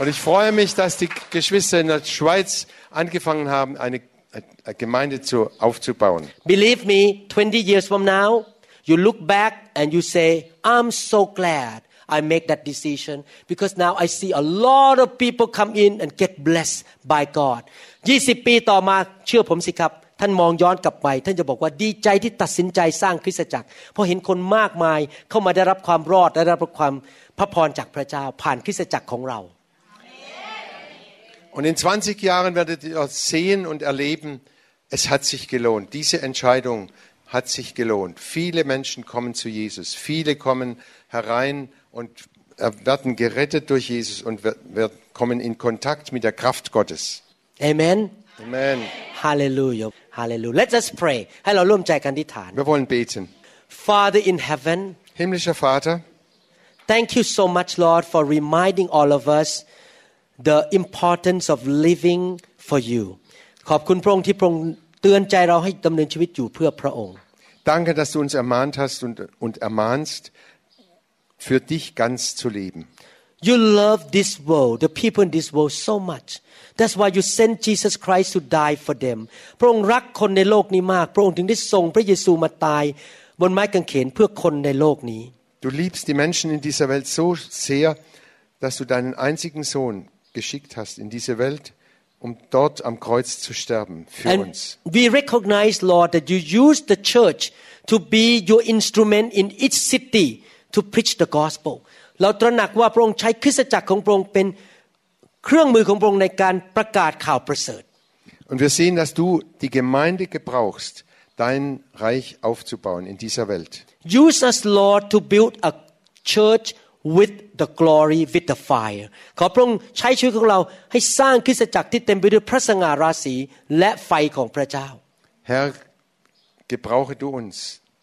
Und ich freue mich, dass die Geschwister in der Schweiz angefangen haben, eine, eine Gemeinde zu, aufzubauen. Believe me, 20 years from now, you look back and you say, I'm so glad I make that decision because now I see a lot of people come in and get blessed by God. 20 ปีต่อมาเชื่อผมสิครับ ท่านมองย้อนกลับไป ท่านจะบอกว่าดีใจที่ตัดสินใจสร้างคริสตจักร เพราะเห็นคนมากมายเข้ามาได้รับความรอดได้รับความพระพรจากพระเจ้า ผ่านคริสตจักรของเรา Und in 20 Jahren werdet ihr sehen und erleben, es hat sich gelohnt. Diese Entscheidung hat sich gelohnt. Viele Menschen kommen zu Jesus. Viele kommen herein und werden gerettet durch Jesus und wir, wir kommen in Kontakt mit der Kraft Gottes. Amen Amen. Hallelujah Hallelujah Let us pray ให้เราร่วมใจกันที่ฐาน Wir wollen beten. Father in heaven Himmlischer Vater, Thank you so much, Lord, for reminding all of us the importance of living for you. ขอบคุณพระองค์ที่พระองค์เตือนใจเราให้ดำเนินชีวิตอยู่เพื่อพระองค์ danke, dass du uns ermahnt hast und, und ermahnst, für dich ganz zu leben. You love this world, the people in this world so much. That's why you sent Jesus Christ to die for them. พระองค์รักคนในโลกนี้มาก พระองค์ถึงได้ส่งพระเยซูมาตาย บนไม้กางเขนเพื่อคนในโลกนี้ Du liebst die Menschen in dieser Welt so sehr, dass du deinen einzigen Sohn geschickt hast in diese Welt, um dort am Kreuz zu sterben für And uns. we recognize, Lord, that you use the church to be your instrument in each city To preach the gospel. เราตระหนักว่าพระองค์ใช้คริสตจักรของพระองค์เป็นเครื่องมือของพระองค์ในการประกาศข่าวประเสริฐ Und wir sehen, dass du die Gemeinde gebrauchst, dein Reich aufzubauen in dieser Welt. Use us, Lord, to build a church with the glory, with the fire. ขอพระองค์ใช้ชีวิตของเราให้สร้างคริสตจักรที่เต็มไปด้วยพระสง่าราศีและไฟของพระเจ้า Herr, gebrauche du uns,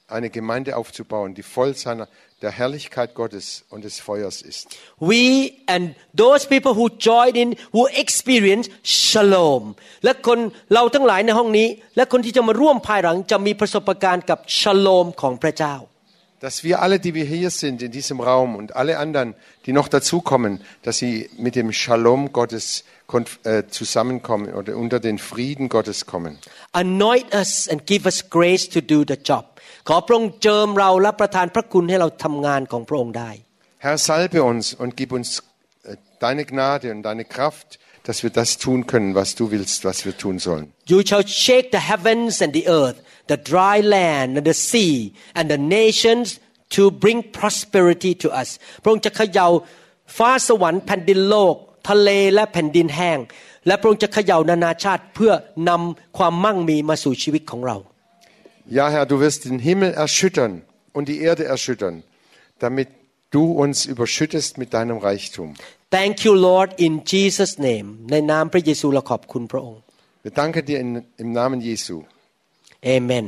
eine Gemeinde aufzubauen, die voll seiner, der Herrlichkeit Gottes und des Feuers ist. we and those people who join in who experience shalom และคนเราทั้งหลายในห้องนี้ และคนที่จะมาร่วมภายหลังจะมีประสบการณ์กับ shalom ของพระเจ้า Dass wir alle, die wir hier sind in diesem Raum und alle anderen, die noch dazukommen, dass sie mit dem Shalom Gottes konf- äh, zusammenkommen oder unter den Frieden Gottes kommen. anoint us and give us grace to do the job ขอพระองค์เจิมเราและประทานพระคุณให้เราทำงานของพระองค์ได้ Herr, salbe uns und gib uns äh, deine Gnade und deine Kraft, dass wir das tun können, was du willst, was wir tun sollen. You shall shake the heavens and the earth, the dry land and the sea, and the nations to bring prosperity to us. พระองค์จะเขย่าฟ้าสวรรค์แผ่นดินโลก ทะเลและแผ่นดินแห้ง และพระองค์จะเขย่านานาชาติเพื่อนำความมั่งมีมาสู่ชีวิตของเรา Ja, Herr, du wirst den Himmel erschüttern und die Erde erschüttern, damit du uns überschüttest mit deinem Reichtum. Thank you Lord in Jesus name ในนามพระเยซูเราขอบคุณพระองค์ Wir danken dir in, im Namen Jesu. Amen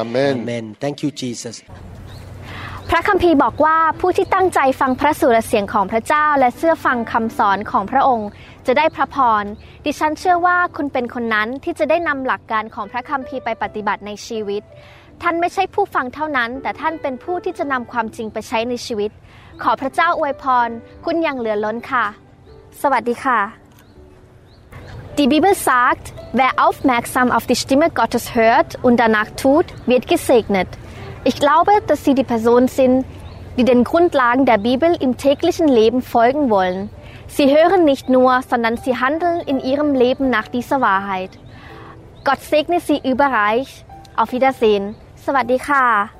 Amen. Amen Thank you Jesus พระคัมภีร์บอกว่าผู้ที่ตั้งใจฟังพระสุรเสียงของพระเจ้า และเชื่อฟังคำสอนของพระองค์ จะได้พระพร ดิฉันเชื่อว่าคุณเป็นคนนั้นที่จะได้นำหลักการของพระคัมภีร์ไปปฏิบัติในชีวิต ท่านไม่ใช่ผู้ฟังเท่านั้น แต่ท่านเป็นผู้ที่จะนำความจริงไปใช้ในชีวิต ขอพระเจ้าอวยพร คุณอย่างเหลือล้นค่ะ สวัสดีค่ะ Die Bibel sagt, wer aufmerksam auf die Stimme Gottes hört und danach tut, wird gesegnet. Ich glaube, dass Sie die Person sind, die den Grundlagen der Bibel im täglichen Leben folgen wollen. Sie hören nicht nur, sondern sie handeln in ihrem Leben nach dieser Wahrheit. Gott segne Sie überreich. Auf Wiedersehen. สวัสดีค่ะ